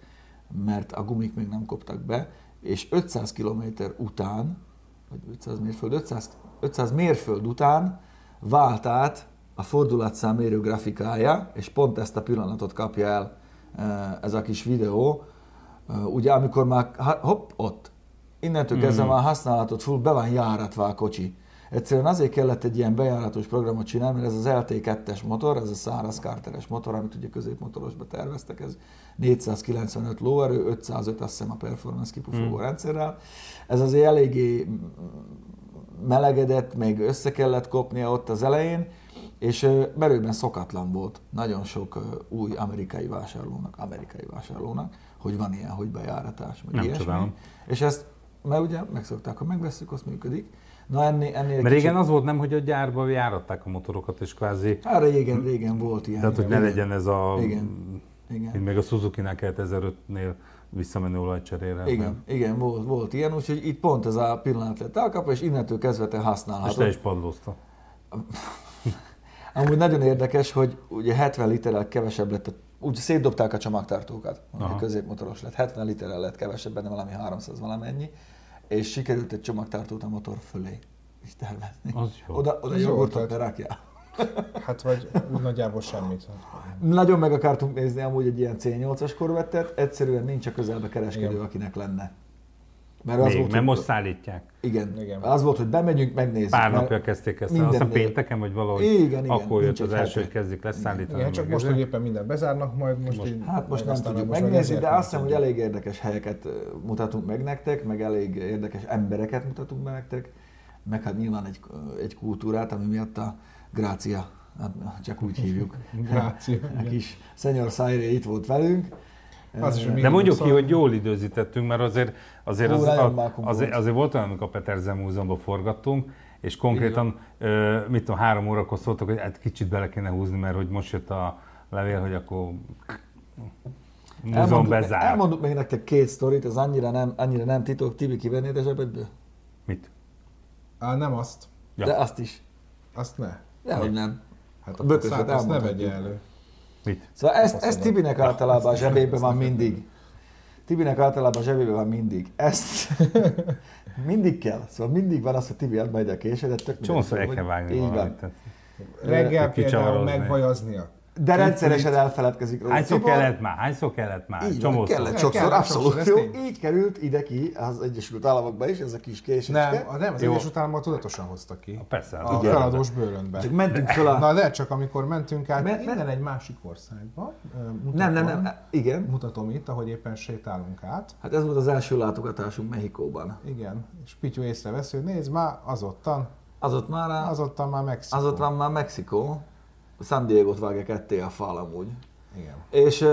mert a gumik még nem koptak be, és 500 km után, vagy 500 mérföld, 500 500 mérföld után vált át a fordulatszámérő grafikája, és pont ezt a pillanatot kapja el eh, ez a kis videó. Eh, Ugye amikor már, ha- hopp, ott. Innentől kezdve már használatot full, be van járatva a kocsi. Egyszerűen azért kellett egy ilyen bejáratos programot csinálni, mert ez az LT2-es motor, ez a száraz kárteres motor, amit ugye középmotorosba terveztek, ez 495 lóerő, 505 azt hiszem a performance kipufogó rendszerrel. Ez azért eléggé melegedett, még össze kellett kopnia ott az elején, és ö, merőben szokatlan volt nagyon sok új amerikai vásárlónak, amerikai vásárlónak, hogy van ilyen, hogy bejáratás, meg Nem ilyesmi. csodálom. És ezt, mert ugye megszokták, ha megveszük, azt működik. Na ennél, ennél Mert régen kicsit- az volt nem, hogy a gyárba járatták a motorokat, és kvázi, Hát régen, régen volt ilyen. tehát hogy ne legyen ez a, Igen. Igen. mint még a Suzuki-nál kellett 1005-nél visszamenő olajcserére. Igen, igen, volt, volt ilyen, úgyhogy itt pont ez a pillanat lett elkapva, és innentől kezdve te És használhatod. te is padlózta. Amúgy nagyon érdekes, hogy ugye 70 literrel kevesebb lett, a, úgy szétdobták a csomagtartókat, Aha. középmotoros lett, 70 literrel lett kevesebb, benne valami 300 valamennyi, és sikerült egy csomagtartót a motor fölé is tervezni. Az jó. Oda, oda Az jogurtot berakjál. Hát vagy úgy nagyjából semmit. Nagyon meg akartunk nézni amúgy egy ilyen C8-as korvettet, egyszerűen nincs a közelbe kereskedő, Igen. akinek lenne. Mert az Még, volt, mert most szállítják. Igen, Igen. az volt, hogy bemegyünk, megnézzük. Pár napja kezdték ezt, minden aztán név- pénteken, vagy valahogy Igen, igen, akkor jött az első, hogy kezdik leszállítani. Igen, csak most, hogy éppen minden bezárnak, majd most, Most- így... Hát most nem aztán tudjuk megnézni, de azt hiszem, hogy elég érdekes helyeket mutatunk meg nektek, meg elég érdekes embereket mutatunk meg nektek, meg hát nyilván egy, egy kultúrát, ami miatt a Grácia, hát csak úgy hívjuk. Grácia, A kis Senior Szájré itt volt velünk. Az is, hogy De mondjuk ki, hogy jól időzítettünk, mert azért, azért, Hú, az, a, azért, volt. azért volt olyan, amikor a Peterzen Múzeumban forgattunk, és konkrétan, ö, mit tudom, három órakor szóltak, hogy hát kicsit bele kéne húzni, mert hogy most jött a levél, hogy akkor múzeum Elmondjuk, bezár. elmondjuk még nektek két sztorit, ez annyira nem, annyira nem titok, Tibi kivennéd a zsebedből? Mit? Á, nem azt. Ja. De azt is. Azt ne. Dehogy nem. Hát A bököset azt ne vegye elő. Mit? Szóval ezt, ezt. Tibinek általában a zsebében van mindig. Tibinek általában a zsebében van mindig. Ezt mindig kell. Szóval mindig van az, hogy Tibi ad majd a késedet. Tök Csomószor el mindegy, kell vágni Így valamit. van. Reggel például megvajaznia. De rendszeresen elfeledkezik róla. Hányszor Tibor. kellett már? Hányszor kellett már? Így van, Csomószor. kellett sokszor, kellett abszolút sokszor, jó. Így került ide ki az Egyesült Államokba is, ez a kis késecske. Nem, a- nem, az Jó. Egyesült Államok tudatosan hoztak ki. Persze. A igen. feladós bőrönbe. Csak mentünk föl a... Na de csak amikor mentünk át Me- me- innen egy másik országba, mutatom, Nem, nem, nem, igen. mutatom itt, ahogy éppen sétálunk át. Hát ez volt az első látogatásunk Mexikóban. Igen, és Pityu észrevesz, hogy nézd már, azottan, Az ott már, a, azottan már Mexikó. az ott van már Mexikó. San Diego-t vágja ketté a fal amúgy. Igen. És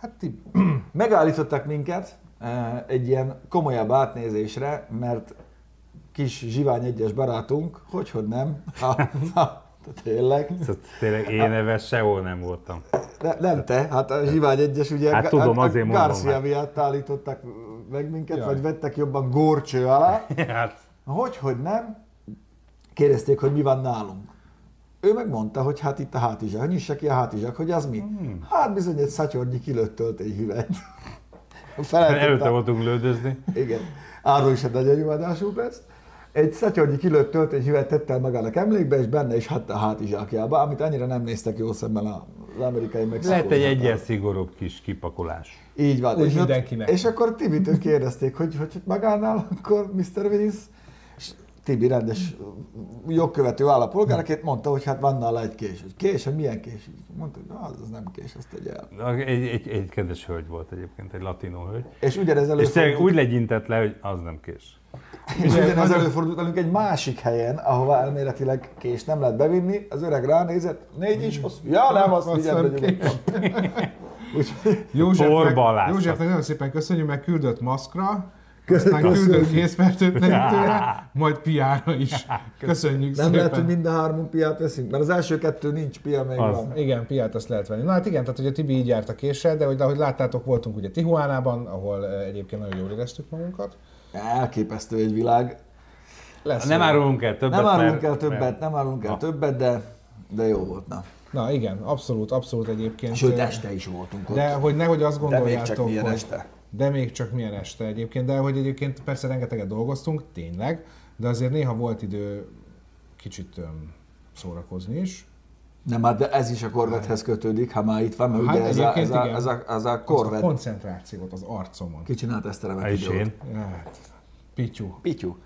Hát ti, megállítottak minket egy ilyen komolyabb átnézésre, mert kis zsivány egyes barátunk, hogy hogy nem, ha, ha, tényleg, Szóval Tényleg én ebben sehol nem voltam. ne, nem te, hát a zsivány egyes ugye Hát a- tudom, a, azért a Garcia hát. miatt állítottak meg minket, Jaj. vagy vettek jobban górcső alá. Hát, Hogy, hogy nem? Kérdezték, hogy mi van nálunk. Ő megmondta, hogy hát itt a hátizsák, nyissa ki a hátizsák, hogy az mi? Hmm. Hát bizony egy szatyornyi kilőtt töltényhüvelyt. előtte voltunk lődözni. Igen. Arról is egy nagyon jó adásunk lesz. Egy szatyornyi kilőtt töltényhüvelyt tette el magának emlékbe, és benne is hatta a hátizsákjába, amit annyira nem néztek jó szemben az amerikai meg Lehet egy egyes szigorúbb kis kipakolás. Így van. Úgy és, ott, mindenkinek. és akkor Tibitől kérdezték, hogy, hogy magánál akkor Mr. És Tibi rendes jogkövető állampolgáraként mondta, hogy hát van nála egy kés. Hogy Kés? Hát milyen kés? Mondta, hogy "Na, az, az nem kés, azt tegye el. Egy, egy, egy kedves hölgy volt egyébként, egy latinó hölgy. És ugyanez És tényleg előfordult, úgy legyintett le, hogy az nem kés. és ugyanez előfordult velünk egy másik helyen, ahova elméletileg kés nem lehet bevinni, az öreg ránézett, négy is hosszú. Ja, nem, azt nyugodtan. Úgyhogy Józsefnek. Józsefnek nagyon szépen köszönjük, meg küldött maszkra. Aztán küldött készfertőtlenítőre, majd piára is. Köszönjük nem szépen. lehet, hogy mind a három piát veszünk, mert az első kettő nincs, pia még Az. van. Igen, piát azt lehet venni. Na hát igen, tehát ugye Tibi így járt a késsel, de hogy, ahogy láttátok, voltunk ugye Tijuánában, ahol eh, egyébként nagyon jól éreztük magunkat. Elképesztő egy világ. Lesz Nem árulunk el többet, Nem árulunk el többet, mert- nem árulunk el többet, de, de jó volt, na. Na igen, abszolút, abszolút egyébként. Sőt, eh, este is voltunk ott. De hogy nehogy azt De még gondoljátok, csak hogy... este. De még csak milyen este egyébként, de hogy egyébként persze rengeteget dolgoztunk, tényleg, de azért néha volt idő kicsit öm, szórakozni is. Nem, hát de ez is a korvethez kötődik, ha már itt van, mert Hát ugye ez a, ez a, ez a, ez a Azt a korvet. koncentrációt az arcomon. Ki csinált ezt a remek videót? Hát, Pityu. Pityu.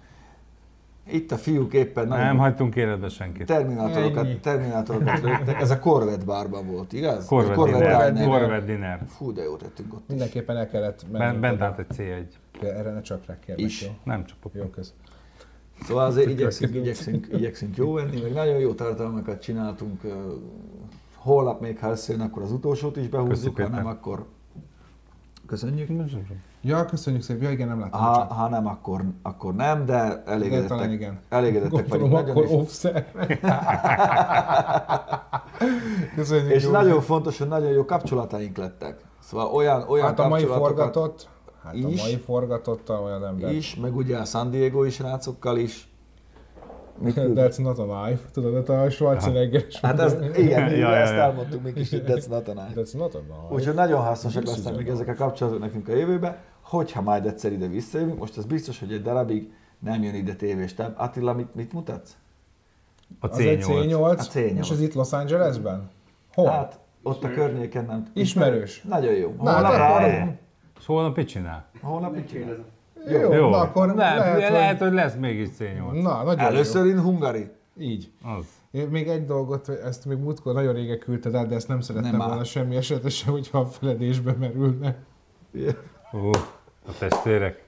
Itt a fiúk éppen nagyon Nem hagytunk életbe senkit. terminátorokat, Ennyi. terminátorokat lőttek. Ez a Corvette bárban volt, igaz? Corvette Vagy Dinner. Diner. Corvette Dinner. Fú, de jó tettünk ott. Mindenképpen el kellett Ben- menni. Bent állt egy C1. Erre ne csak rá kérlek, Is. jó? Nem csapok. Jó, kösz. Szóval azért igyekszünk, igyekszünk, igyekszünk jó venni, meg nagyon jó tartalmakat csináltunk. Holnap még, ha összejön, akkor az utolsót is behúzzuk, Köszi, ha nem, akkor köszönjük. Ja, köszönjük szépen. Ja, igen, nem láttam. Ha, csak. ha nem, akkor, akkor nem, de De talán elégedettek, igen. elégedettek vagyunk Gondolom, nagyon. akkor offset. Köszönjük. és jó. nagyon fontos, hogy nagyon jó kapcsolataink lettek. Szóval olyan, olyan Hát a mai forgatott, hát a is. mai forgatottal olyan ember. is, meg ugye a San Diego-i srácokkal is. Mit That's not a knife. Tudod, a Schwarzenegger is Hát ez, igen, Ja, ja, ja, ezt ja. elmondtuk még is, hogy that's not a knife. That's not a knife. Úgyhogy nagyon hasznosak lesznek még ezek a kapcsolatok nekünk a jövőben, hogyha majd egyszer ide visszajövünk. Most az biztos, hogy egy darabig nem jön ide tévés táb. Attila, mit, mit mutatsz? A Az egy C8. C8, A C8. és ez itt Los Angelesben? Hol? Hát, ott a környéken nem. Ismerős. Nagyon jó. Na, Holnap, És holnap mit csinál? holnap mit csinál? Jó, Jó. na akkor nem, lehet, hogy... lehet, hogy lesz mégis C8. Na, nagyon Először in Hungary. jó. Így. Az. Én még egy dolgot, ezt még múltkor nagyon régen küldted el, de ezt nem szerettem Nem áll. volna semmi esetesen, hogyha a feledésbe merülne. Ó, a testvérek.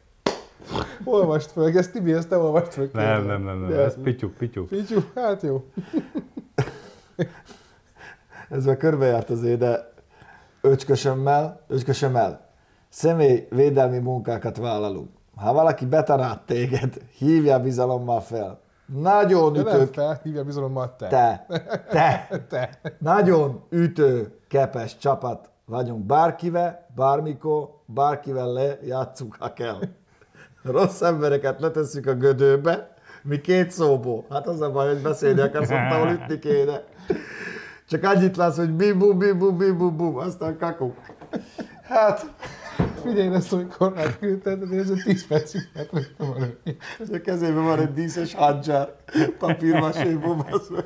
Olvast föl, ezt Tibi, ezt te olvast föl. Nem, nem, nem, nem. De- Ez pityuk, pityuk. Pityu, hát jó. Ezzel körbejárt azért, de öcskösömmel, öcskösömmel személy védelmi munkákat vállalunk. Ha valaki betanált téged, hívja bizalommal fel. Nagyon De nem ütő, fel, hívja bizalommal te. te, te, Te. nagyon ütő, kepes csapat vagyunk bárkivel, bármikor, bárkivel lejátszunk, ha kell. Rossz embereket letesszük a gödőbe, mi két szóból. Hát az a baj, hogy beszélni akarsz, ott, ahol ütni kéne. Csak annyit látsz, hogy bim bum, bim bum, bim bum, bum, aztán kakuk. Hát, Figyelj, ezt amikor átküldted, de ez a 10 percig megvettem a rövid. a kezében van egy díszes hancsár, papírmaséból, az meg.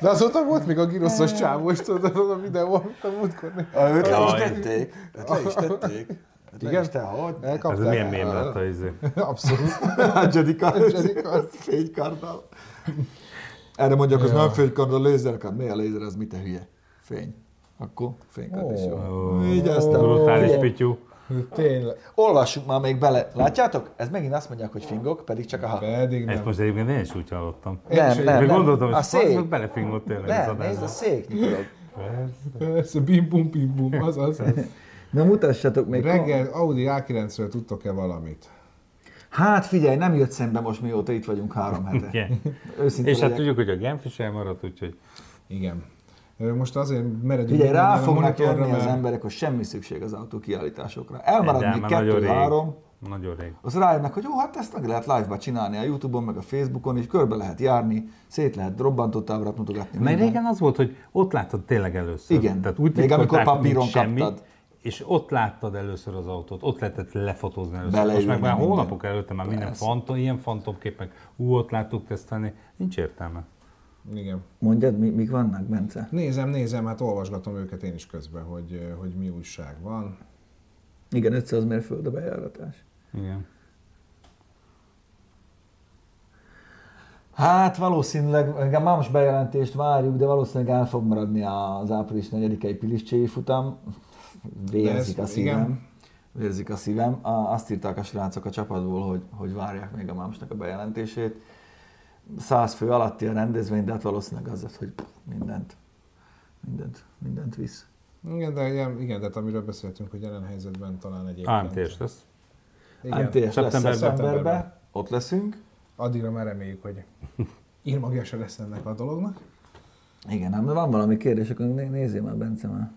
De azóta volt még a giroszos csávó, és tudod, az a videó, amit a múltkor. A őt le is tették. Őt le is tették. Igen? te, hogy? Ez milyen mém lett a izé? Abszolút. A Jedi kard. Jedi kard. Fénykarddal. Erre mondják, az nem fénykard, a lézerkard. Mi a lézer, az mit te hülye? Fény. Akkor fénykard is jó. Így aztán. Brutális pityú. Tényleg. Olvassuk már még bele. Látjátok? Ez megint azt mondják, hogy fingok, pedig csak a ha. Pedig Ezt nem. most egyébként én is úgy hallottam. Nem, nem, nem. gondoltam, A hogy szék. szék. belefingott tényleg az Nem, nézd, adásba. a szék nyikorog. Persze, bim bum bim bum, az az. Na mutassatok még. Reggel Audi A9-ről tudtok-e valamit? Hát figyelj, nem jött szembe most mióta itt vagyunk három hete. Igen. Őszintén És hát tudjuk, hogy a Genf is elmaradt, úgyhogy Igen. Most azért meredünk. Figyelj, rá fognak jönni az mert- emberek, hogy semmi szükség az autó kiállításokra. Elmarad de még már nagyon rég. kettő-három, Nagyon rég. az rájönnek, hogy jó, hát ezt meg lehet live-ba csinálni a Youtube-on, meg a Facebookon, és körbe lehet járni, szét lehet robbantó mutogatni. Mert minden. régen az volt, hogy ott láttad tényleg először. Igen. Tehát úgy Még amikor papíron semmi, kaptad. És ott láttad először az autót, ott lehetett lefotózni először. Most Beleülni meg már minden. hónapok előtte már minden Persze. fantom, ilyen fantomképek, ú, ott láttuk tesztelni, nincs értelme. Igen. Mondjad, mi, mik vannak, Bence? Nézem, nézem, hát olvasgatom őket én is közben, hogy, hogy mi újság van. Igen, 500 mérföld a bejáratás. Igen. Hát valószínűleg, már most bejelentést várjuk, de valószínűleg el fog maradni az április 4-i Piliscséi futam. Vérzik a szívem. igen. Vérzik a szívem. A- Azt írták a srácok a csapatból, hogy, hogy várják még a mámsnak a bejelentését. 100 fő alatti a rendezvény, de hát valószínűleg az, hogy mindent, mindent, mindent visz. Igen, de igen, igen, de hát amiről beszéltünk, hogy jelen helyzetben talán egyébként. AMT-s lesz. Igen. MTS lesz Szeptemberben. ott leszünk. Addigra már reméljük, hogy írmagja se lesz ennek a dolognak. Igen, ám, de van valami kérdés, akkor né- nézzél már, Bence már.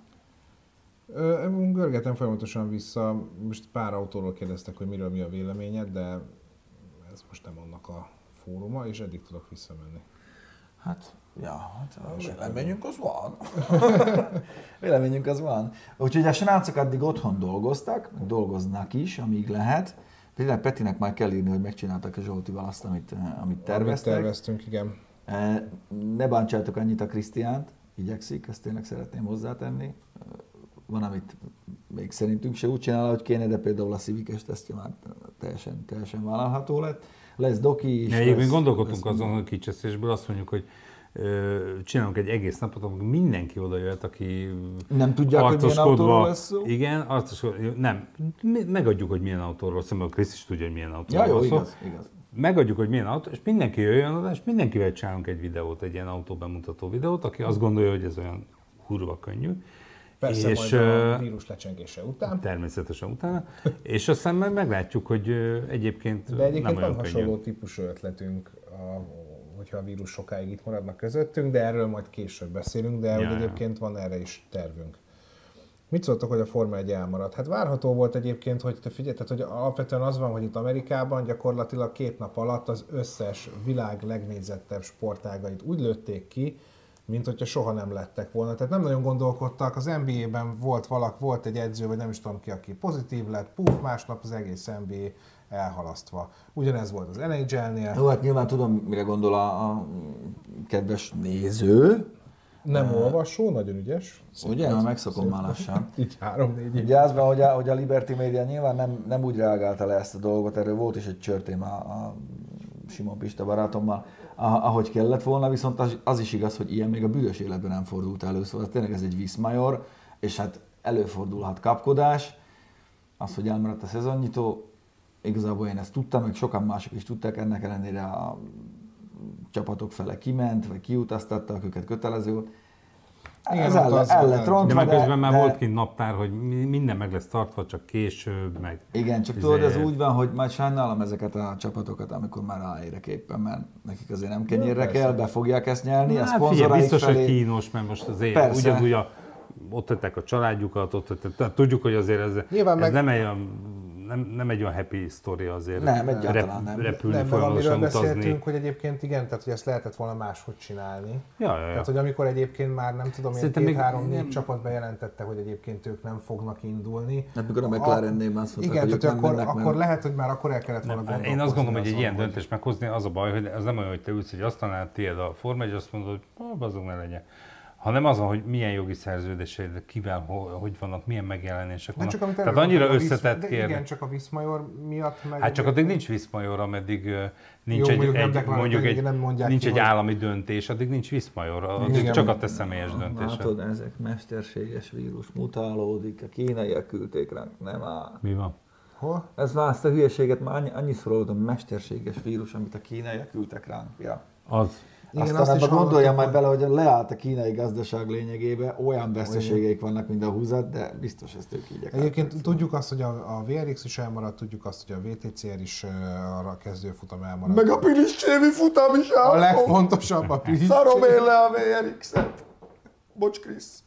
Ö, Görgetem folyamatosan vissza, most pár autóról kérdeztek, hogy miről mi a véleményed, de ez most nem annak a fóruma, és eddig tudok visszamenni. Hát, ja, hát véleményünk az van. véleményünk az van. Úgyhogy a srácok addig otthon dolgoztak, dolgoznak is, amíg lehet. Például Petinek már kell írni, hogy megcsináltak a Zsoltival azt, amit, eh, amit Amit terveztek. terveztünk, igen. E, Ne bántsátok annyit a Krisztiánt, igyekszik, ezt tényleg szeretném hozzátenni. E, Van, amit még szerintünk se úgy csinál, hogy kéne, de például a Civic-es tesztje már teljesen, teljesen vállalható lett. Lesz Doki is. Ja, Egyébként gondolkodtunk lesz azon, hogy kicseszésből azt mondjuk, hogy csinálunk egy egész napot, amikor mindenki oda jöhet, aki Nem tudják, hogy milyen autóról lesz szó? Igen, arcoskodva, nem, mi- megadjuk, hogy milyen autóról szó, mert Krisz is tudja, hogy milyen autóról Ja, jó, szó. igaz, igaz. Megadjuk, hogy milyen autó, és mindenki jöjjön oda, és mindenkivel csinálunk egy videót, egy ilyen autó bemutató videót, aki azt gondolja, hogy ez olyan kurva könnyű. Persze és, majd a vírus lecsengése után. Természetesen utána. És aztán meg meglátjuk, hogy egyébként, De egyébként nem van olyan hasonló könnyű. típusú ötletünk, a, hogyha a vírus sokáig itt maradnak közöttünk, de erről majd később beszélünk, de ja. egyébként van erre is tervünk. Mit szóltok, hogy a Forma 1 elmaradt? Hát várható volt egyébként, hogy te figyelj, tehát, hogy alapvetően az van, hogy itt Amerikában gyakorlatilag két nap alatt az összes világ legnézettebb sportágait úgy lőtték ki, mint hogyha soha nem lettek volna. Tehát nem nagyon gondolkodtak, az NBA-ben volt valak, volt egy edző, vagy nem is tudom ki, aki pozitív lett, puf, másnap az egész NBA elhalasztva. Ugyanez volt az NHL-nél, Jó, hát nyilván tudom, mire gondol a, a kedves néző, nem olvasó, nagyon ügyes. ugye? Már megszokom már lassan. Így három-négy év. Ugye hogy a, hogy a Liberty Media nyilván nem, nem úgy reagálta le ezt a dolgot, erről volt is egy csörtém a, a Simon Pista barátommal, ahogy kellett volna, viszont az, az, is igaz, hogy ilyen még a büdös életben nem fordult elő, szóval tényleg ez egy viszmajor, és hát előfordulhat kapkodás, az, hogy elmaradt a szezonnyitó, igazából én ezt tudtam, meg sokan mások is tudták, ennek ellenére a csapatok fele kiment, vagy kiutaztattak, őket kötelező volt. Igen, ez el, az- el lett de De rontva, már közben már de- volt kint naptár, hogy mi- minden meg lesz tartva, csak később, meg... Igen, csak Izé- tudod, ez úgy van, hogy majd sajnálom ezeket a csapatokat, amikor már ráérek éppen, mert nekik azért nem kenyérre kell, be fogják ezt nyelni, a Hát figyelj, szponzoráik biztos, felé. hogy kínos, mert most azért Persze. ugyanúgy a, ott tettek a családjukat, ott tettek, tehát tudjuk, hogy azért ez, Nyilván ez meg- nem, egy olyan, nem, nem egy olyan happy sztori azért. Nem, egyáltalán nem. Repülni, Nem, meg amiről folyamatosan beszéltünk, utazni. hogy egyébként igen, tehát hogy ezt lehetett volna máshogy csinálni. Ja, ja, ja. Tehát, hogy amikor egyébként már nem tudom, én Szerintem még csapat bejelentette, hogy egyébként ők nem fognak indulni. Hát mikor a McLarennél már mondták, Igen, hogy tehát ők nem akkor, mennek, akkor mert- lehet, hogy már akkor el kellett volna Nem, gondolkozni. én azt gondolom, hogy egy ilyen döntést meghozni, az a baj, hogy az nem olyan, hogy te ülsz egy asztalnál, tiéd a Forma 1, azt mondod, hogy azok ne legyen. Hanem az, van, hogy milyen jogi szerződéseid, kivel, ho- hogy vannak, milyen megjelenések Nem vannak. csak amit Tehát annyira a Visz- összetett de kérdés. Igen, csak a Viszmajor miatt meg... Hát csak addig nincs Viszmajor, ameddig nincs Jó, egy, mondjuk nem egy, deklarálták, mondjuk egy, nem mondják nincs ki, egy hogy- állami döntés, addig nincs Viszmajor, addig Igen. csak a te személyes döntésed. Látod, ezek mesterséges vírus mutálódik, a kínaiak küldték ránk, nem áll. Mi van? Hol? Ez már ezt a hülyeséget már annyi, annyiszor hallottam, mesterséges vírus, amit a kínaiak küldtek ránk. Ja. Az. Igen, Aztán azt is ebben gondoljam hallottam, majd bele, hogy leállt a kínai gazdaság lényegébe, olyan veszteségeik vannak, mint a húzat, de biztos ezt ők így Egyébként tudjuk azt, hogy a, a VRX is elmaradt, tudjuk azt, hogy a VTCR is uh, arra a kezdőfutam elmaradt. Meg a Piliscsévi futam is a áll. legfontosabb a Pirics. Szarom én le a VRX-et. Bocs, Krisz.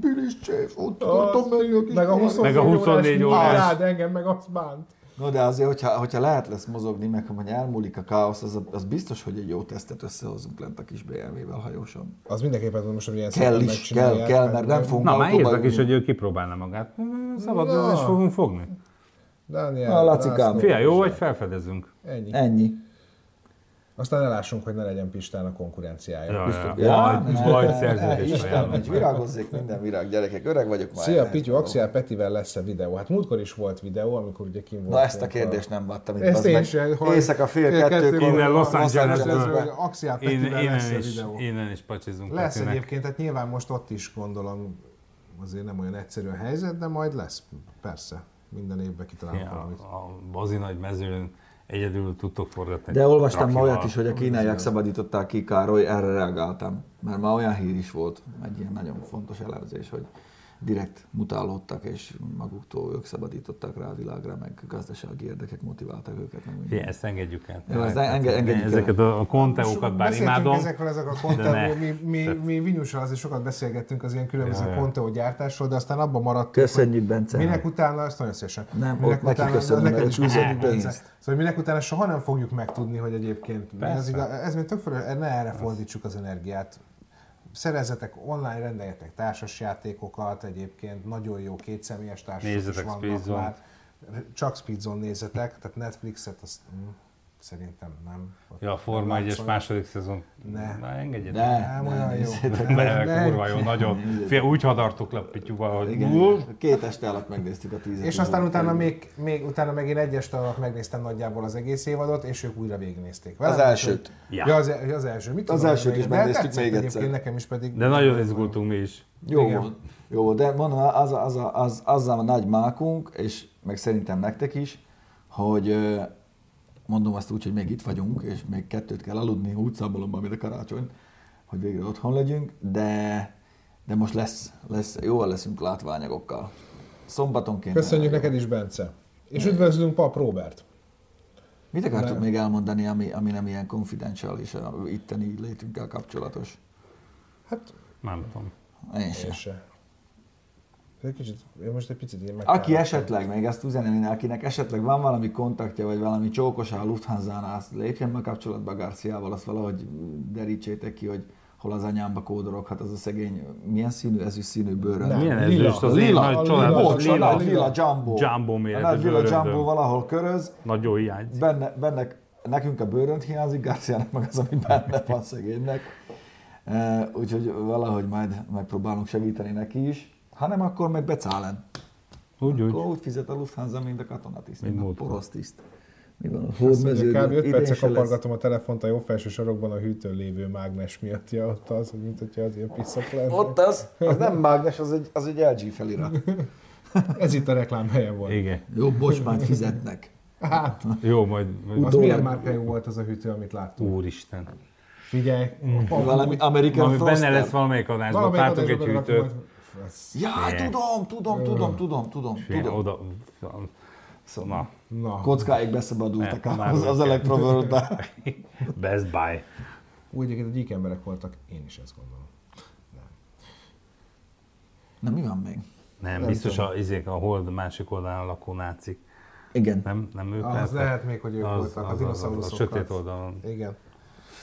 Piliscsév, ott voltam meg a kis Meg a 24, Meg a 24 órás. Rád, engem meg azt bánt. No, de azért, hogyha, hogyha lehet lesz mozogni, meg hogy elmúlik a káosz, az, az biztos, hogy egy jó tesztet összehozunk lent a kis BMW-vel hajóson. Az mindenképpen most, hogy ilyen Kell is, kell, kell, mert nem fogunk Na, már írtak is, hogy ő kipróbálna magát. Szabad Na. is fogunk fogni. Daniel, Na, Lacikám. Fia, jó, vagy felfedezünk. Ennyi. Ennyi. Aztán elássunk, hogy ne legyen Pistán a konkurenciája. Ja, Biztos. ja. Majd, ne, majd szerződés Isten, virágozzék minden virág, gyerekek, öreg vagyok már. Szia, Pityu. Axial Petivel lesz-e videó? Hát múltkor is volt videó, amikor ugye kim volt. Na ezt a kérdést nem láttam itt. Ezt én sem. Éjszaka fél fél kettőkor. Innen Los Angelesből. Én, Petivel lesz a videó. innen is pacsizunk Lesz egyébként, tehát nyilván most ott is gondolom azért nem olyan egyszerű a helyzet, de majd lesz, persze. Minden évben kitalálunk Ja, valamit. a nagy mezőn egyedül tudtok forgatni. De olvastam ma olyat is, hogy a kínaiak szabadították ki Károly, erre reagáltam. Mert már olyan hír is volt, egy ilyen nagyon fontos elemzés, hogy direkt mutálódtak, és maguktól ők szabadították rá a világra, meg gazdasági érdekek motiváltak őket. Meg. Figyelj, ezt engedjük el. Jó, ezt enge- engedjük el. Ezeket a, a konteókat bár imádom. ezekről, ezek a ne. mi, mi, Tehát- mi Vinyussal azért sokat beszélgettünk az ilyen különböző Ja. Conteo gyártásról, de aztán abban maradtunk, Köszönjük, Bence. Minek utána, ezt nagyon szívesen. Nem, minek ott neki köszönöm, neked is fizet Bence. Szóval minek utána soha nem fogjuk megtudni, hogy egyébként mi ez, igaz, ez még tök fölös, ne erre fordítsuk az energiát. Szerezzetek online, rendeljetek társasjátékokat, egyébként nagyon jó kétszemélyes társasok is vannak Speedzone. már. Csak Speedzone nézzetek, tehát Netflixet, azt, mm, Szerintem nem. Ott Ja, a Forma nem 1-es látszol. második szezon. Ne. Na, engedjed. De, Nem olyan jó. Be, kurva jó, nagyon. Fél, úgy hadartuk le a pityúval, hogy Igen, két este alatt megnéztük a tíz És aztán utána még, még, utána meg én egy este alatt megnéztem nagyjából az egész évadot, és ők újra végignézték. Az elsőt. Ja. Ja, az, az első. Mit Az elsőt is de megnéztük még egyébként egyszer. Nekem is pedig. De nagyon izgultunk mi is. Jó volt. Jó de mondom, az, az, a- az, azzal a nagy mákunk, és meg szerintem nektek is, hogy mondom azt úgy, hogy még itt vagyunk, és még kettőt kell aludni úgy szabalomban, mint a karácsony, hogy végre otthon legyünk, de, de most lesz, lesz, jól leszünk látványokkal. Szombatonként. Köszönjük neked is, Bence. És üdvözlünk Pap Robert. Mit akartok Nem. még elmondani, ami, ami nem ilyen confidential és a itteni létünkkel kapcsolatos? Hát, Nem tudom. Én sem. én Egy kicsit, én most egy picit én meg Aki esetleg, még ezt üzenni, akinek esetleg van valami kontaktja, vagy valami csókosa a Lufthansa-nál, azt lépjen be kapcsolatba Garciával, azt valahogy derítsétek ki, hogy hol az anyámba kódoroghat az a szegény, milyen színű, ezüst színű bőrön. Nem. Milyen lila. ezüst, az Lila, én nagy lila, a lila, nagy lila jumbo. Jumbo méretű nagy lila jumbo valahol köröz, Nagyon hiányzik. benne, benne, nekünk a bőrönt hiányzik, Garciának meg az, ami benne van szegénynek. E, Úgyhogy valahogy majd megpróbálunk segíteni neki is. Ha nem, akkor meg becálen. Úgy, úgy. Akkor úgy fizet a Lufthansa, mint a katonatiszt, Mint mint a porosztiszt. Mi van a hódmezőben? kb. 5 Idén perce lesz. kapargatom a telefont a jobb felső sarokban a hűtőn lévő mágnes miatt. Ja, ott az, mint hogyha az ilyen piszak lenne. Ott az, az nem mágnes, az egy, az egy LG felirat. Ez itt a reklám helye volt. Igen. Jó, bocs, majd fizetnek. Hát, Jó, majd... majd az milyen márkájú volt az a hűtő, amit láttunk? Úristen. Figyelj, Valami American Ami benne lesz valamelyik adásban, valamelyik látunk egy hűtőt. berakom, hogy- Ez- Ja, tudom, tudom, tudom, tudom, tudom, Figyelj, tudom. Oda... Szóval Na, Na, kockáig beszabadultak már az, az úgy elektroworld Best Buy. úgy egyébként gyík emberek voltak, én is ezt gondolom. Na mi van még? Nem, Nem biztos tudom. a, izék, a hold másik oldalán lakó nácik. Igen. Nem, nem ők Az lehet még, hogy ők voltak, a az, az, dinoszauruszokat. a sötét oldalon. Igen.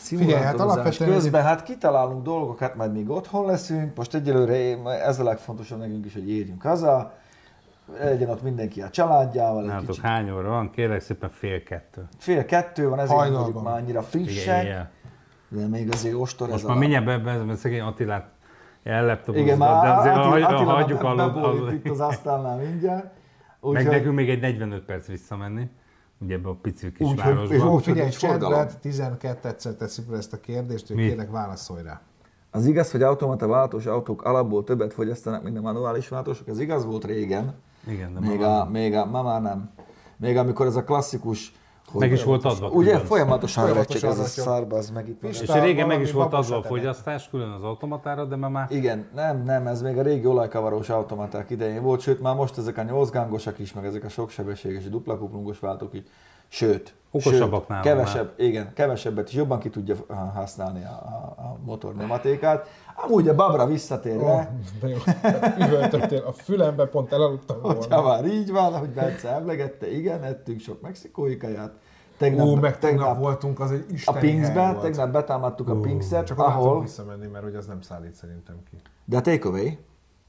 Figyelj, hát alapvetően közben hát kitalálunk dolgokat, majd még otthon leszünk. Most egyelőre ez a legfontosabb nekünk is, hogy érjünk haza. Legyen ott mindenki a családjával, Nálatok kicsit. hány óra van? Kérlek szépen fél kettő. Fél kettő van, ezért Hajnalban. vagyunk már annyira frissek, igen. de még azért ostor Most ez már a... mindjárt be, be, be szegény Attilát elleptobozgat, Igen, már de azért Attila, hagy- Attila hagyjuk bebólint alud. itt az asztalnál mindjárt. Meg Úgyhogy nekünk még egy 45 perc visszamenni, ugye ebbe a pici kis Úgy, hogy- városba. és úgy, figyelj, chatbet 12-szer teszi fel ezt a kérdést, hogy Mi? kérlek válaszolj rá. az igaz, hogy automata váltós autók alapból többet fogyasztanak, mint a manuális váltósok. Ez igaz volt régen, Igen, de még, a, még a, ma már nem. Még amikor ez a klasszikus... hogy- Meg is volt adva Ugye külön. folyamatosan Folyamatosan recseg ez a szarba, az meg itt van. És régen meg is volt adva a fogyasztás külön az automatára, de ma már Igen, nem, nem, ez még a régi olajkavarós automaták idején volt, sőt már most ezek a nyolcgángosak is, meg ezek a soksebességes, dupla kuplungos váltók is. Sőt, Okosabbak sőt, nálam kevesebb, igen, kevesebbet is jobban ki tudja ah, használni a, a, a motor nyomatékát. Amúgy a Babra visszatérve, Oh, de jó, üvöltöttél. A fülembe pont elaludtam Hogyha volna. már így van, ahogy Bence emlegette, igen, ettünk sok mexikói kaját. Tegnap, Ó, meg tegnap voltunk, az egy a isteni hely Pinksben, tegnap betámadtuk a Pinkset, Csak ahol ahol, visszamenni, mert hogy az nem szállít szerintem ki. de a takeaway,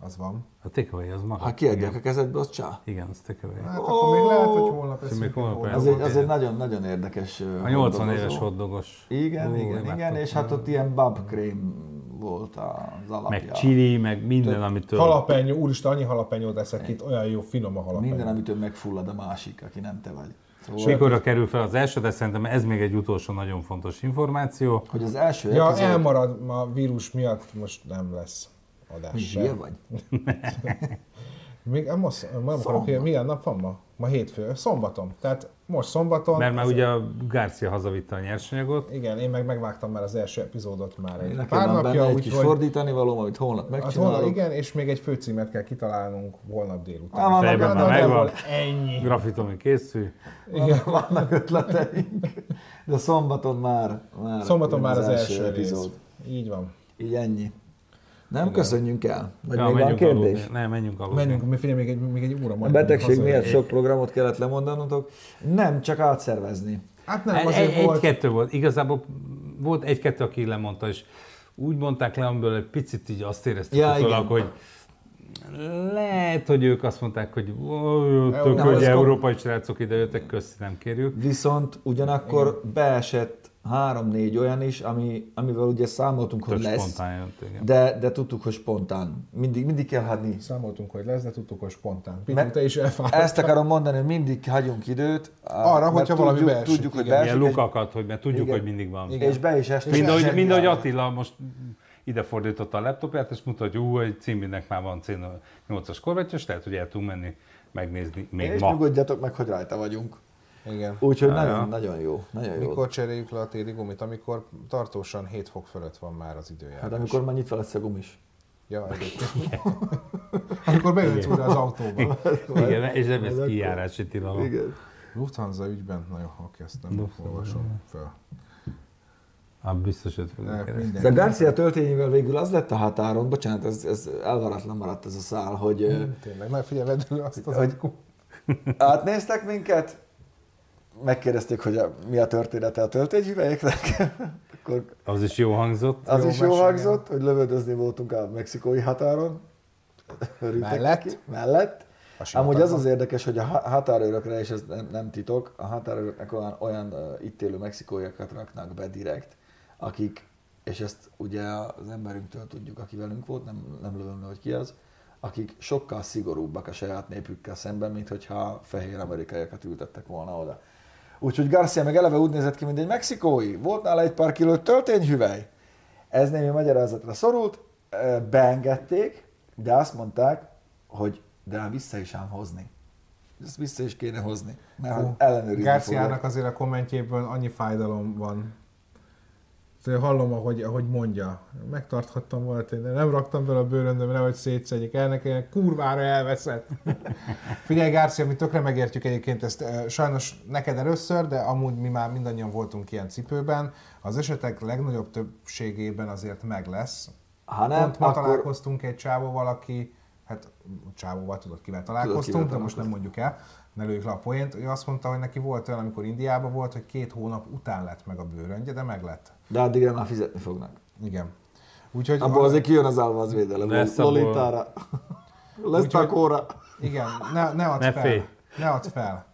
Az van. a takeaway az maga. ha kiadják Igen, a kezedbe, az csá. igen az takeaway. Hát akkor még lehet, hogy holnap eszünk. még holnap holnap. Az Jó, egy, az egy nagyon-nagyon érdekes A 80 éves hoddogos. Igen, Ú, igen, igen, és hát ott ilyen babkrém volt az alapja. Meg chili, meg minden, amitől... Halapenyó, úristen, annyi halapenyót eszek itt, olyan jó, finom a halapenyó. Minden, amitől megfullad a másik, aki nem te vagy. És Szóval, mikorra kerül fel az első, de szerintem ez még egy utolsó nagyon fontos információ. hogy az első Ja, epizód... elmarad, ma vírus miatt most nem lesz adás. Mi se. zsír vagy? Még nem, most, nem akarok, milyen nap van ma? Ma hétfő, szombaton. Tehát most szombaton. Mert már ugye a Garcia hazavitte a nyersanyagot, Igen, én meg megvágtam már az első epizódot már egy Nekem pár napja, egy kis úgyhogy fordítani való, amit holnap hát holnap, megcsinálok. igen, és még egy főcímet kell kitalálnunk holnap délután. Á, vannak, Fejben már megvan. Ennyi. grafitomi készül. Igen. vannak ötleteink, de szombaton már, már Szombaton már az első epizód. rész. Így van. Így ennyi. Nem, köszönjünk el. Vagy Ja, még van kérdés? aludni. Nem, menjünk aludni. Menjünk, mi figyelj, még egy, még egy óra A majd. betegség haza- miatt sok programot kellett lemondanotok. Nem, csak átszervezni. Hát nem, Egy- azért egy, volt. Egy-kettő volt. Igazából volt egy-kettő, aki lemondta, és úgy mondták le, amiből egy picit így azt éreztük Ja, utólag, igen. hogy Lehet, hogy ők azt mondták, hogy "Ó, tök, hogy európai srácok ide jöttek, köszi, nem kérjük. Viszont ugyanakkor beesett három-négy olyan is, ami, amivel ugye számoltunk, hogy Tök lesz, spontán jött, igen. de, de tudtuk, hogy spontán. Mindig, mindig kell hagyni. Számoltunk, hogy lesz, de tudtuk, hogy spontán. Mert te is elfáradtál. Ezt akarom mondani, hogy mindig hagyjunk időt. Arra, mert hogyha valami tudjuk, beesik, Tudjuk, hogy beesik, Ilyen és, lukakat, hogy mert tudjuk, Igen. hogy mindig van. Igen. és be is estünk. Mind ahogy, mind ahogy. Attila most ide fordította a laptopját, és mutatja, hogy egy címbinek már van C8-as korvetja, és lehet, hogy el tudunk menni megnézni még És ma. nyugodjatok meg, hogy rajta vagyunk. Igen. Úgyhogy Ja, nagyon, ja. nagyon jó. Nagyon jó. Mikor cseréljük le a téli gumit? Amikor tartósan 7 fok fölött van már az időjárás. Hát amikor már nyitva lesz a gumis. Ja, egyébként. amikor beülsz újra az autóba. Igen, és nem ez kijárási tilalom. Igen. Lufthansa ügyben, na jó, oké, ezt nem Lufthansa. olvasom föl. Hát biztos, hogy De Garcia töltényével végül az lett a határon, bocsánat, ez, ez elvaratlan maradt ez a szál, hogy Tényleg, na figyelj, vedd azt az Hogy- átnéztek minket, megkérdezték, hogy a, mi a története a töltényhüvelyeknek, akkor Az is jó hangzott. az Jó is jó hangzott, hogy lövöldözni voltunk a mexikói határon. Örültek Mellett? Neki. Mellett. Amúgy az az érdekes, hogy a ha- határőrökre, és ez nem, nem titok, a határőröknek olyan, olyan uh, itt élő mexikóiakat raknak be direkt, akik, és ezt ugye az emberünktől tudjuk, aki velünk volt, nem, nem lövöm le, hogy ki az, akik sokkal szigorúbbak a saját népükkel szemben, mint hogyha fehér amerikaiakat ültettek volna oda. Úgyhogy Garcia meg eleve úgy nézett ki, mint egy mexikói. Volt nála egy pár kiló töltényhüvely. Ez némi magyarázatra szorult, beengedték, de azt mondták, hogy de vissza is ám hozni. Ezt vissza is kéne hozni, mert hogy ellenőrizni Garciának fogják. azért a kommentjéből annyi fájdalom van. Hallom, ahogy, ahogy mondja. Megtarthattam volna, de nem raktam bele a bőröndömre, hogy szétszedjék el nekem, kurvára elveszett. Figyelj, Garcia, mi tökre megértjük egyébként ezt. Sajnos neked először, de amúgy mi már mindannyian voltunk ilyen cipőben. Az esetek legnagyobb többségében azért meg lesz. Ha nem, Pont ma akkor találkoztunk egy csávóval, aki, hát csávóval tudod, kivel találkoztunk, kivel de most nem mondjuk el, ne lőjük le a poént. Ő azt mondta, hogy neki volt olyan, amikor Indiában volt, hogy két hónap után lett meg a bőröngye, de meg lett. de addigra már fizetni fognak. Igen. Úgyhogy Abból azért kijön az állva az védelem. Lesz Lolitára. Lesz takóra. igen, ne, ne add Ne fel. félj. Ne add fel.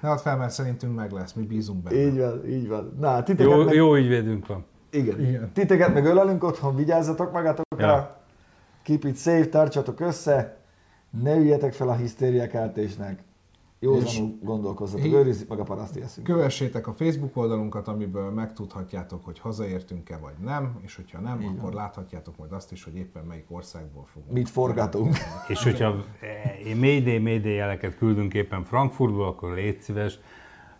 Ne add fel, mert szerintünk meg lesz, mi bízunk benne. Így van, így van. Na, titeket Jó, meg... jó ügyvédünk van. Igen. Igen. Titeket meg ölelünk otthon, vigyázzatok magatokra. Ja. Keep it safe, tartsatok össze. Ne üljetek fel a hisztériakeltésnek. Józanul gondolkozzatok, őrizzük meg a paraszti eszünk. Kövessétek a Facebook oldalunkat, amiből megtudhatjátok, hogy hazaértünk-e vagy nem, és hogyha nem, Így akkor láthatjátok majd azt is, hogy éppen melyik országból fogunk. Mit forgatunk. És hogyha eh, Mayday, Mayday jeleket küldünk éppen Frankfurtból, akkor légy szíves,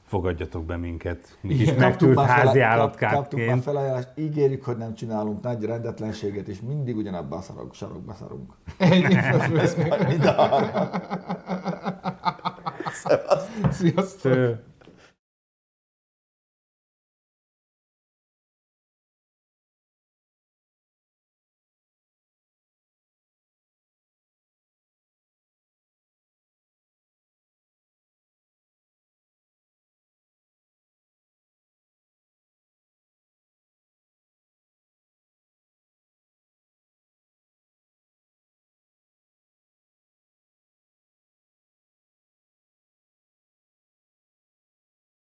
fogadjatok be minket. Mi is Igen. megtűrt házi kap- kaptunk már állatkártként. felajánlást, ígérjük, hogy nem csinálunk nagy rendetlenséget, és mindig ugyanabban a szarok, sarokba szarunk. Ennyi felfőzni. Mind a harman. Sziasztok! Ö,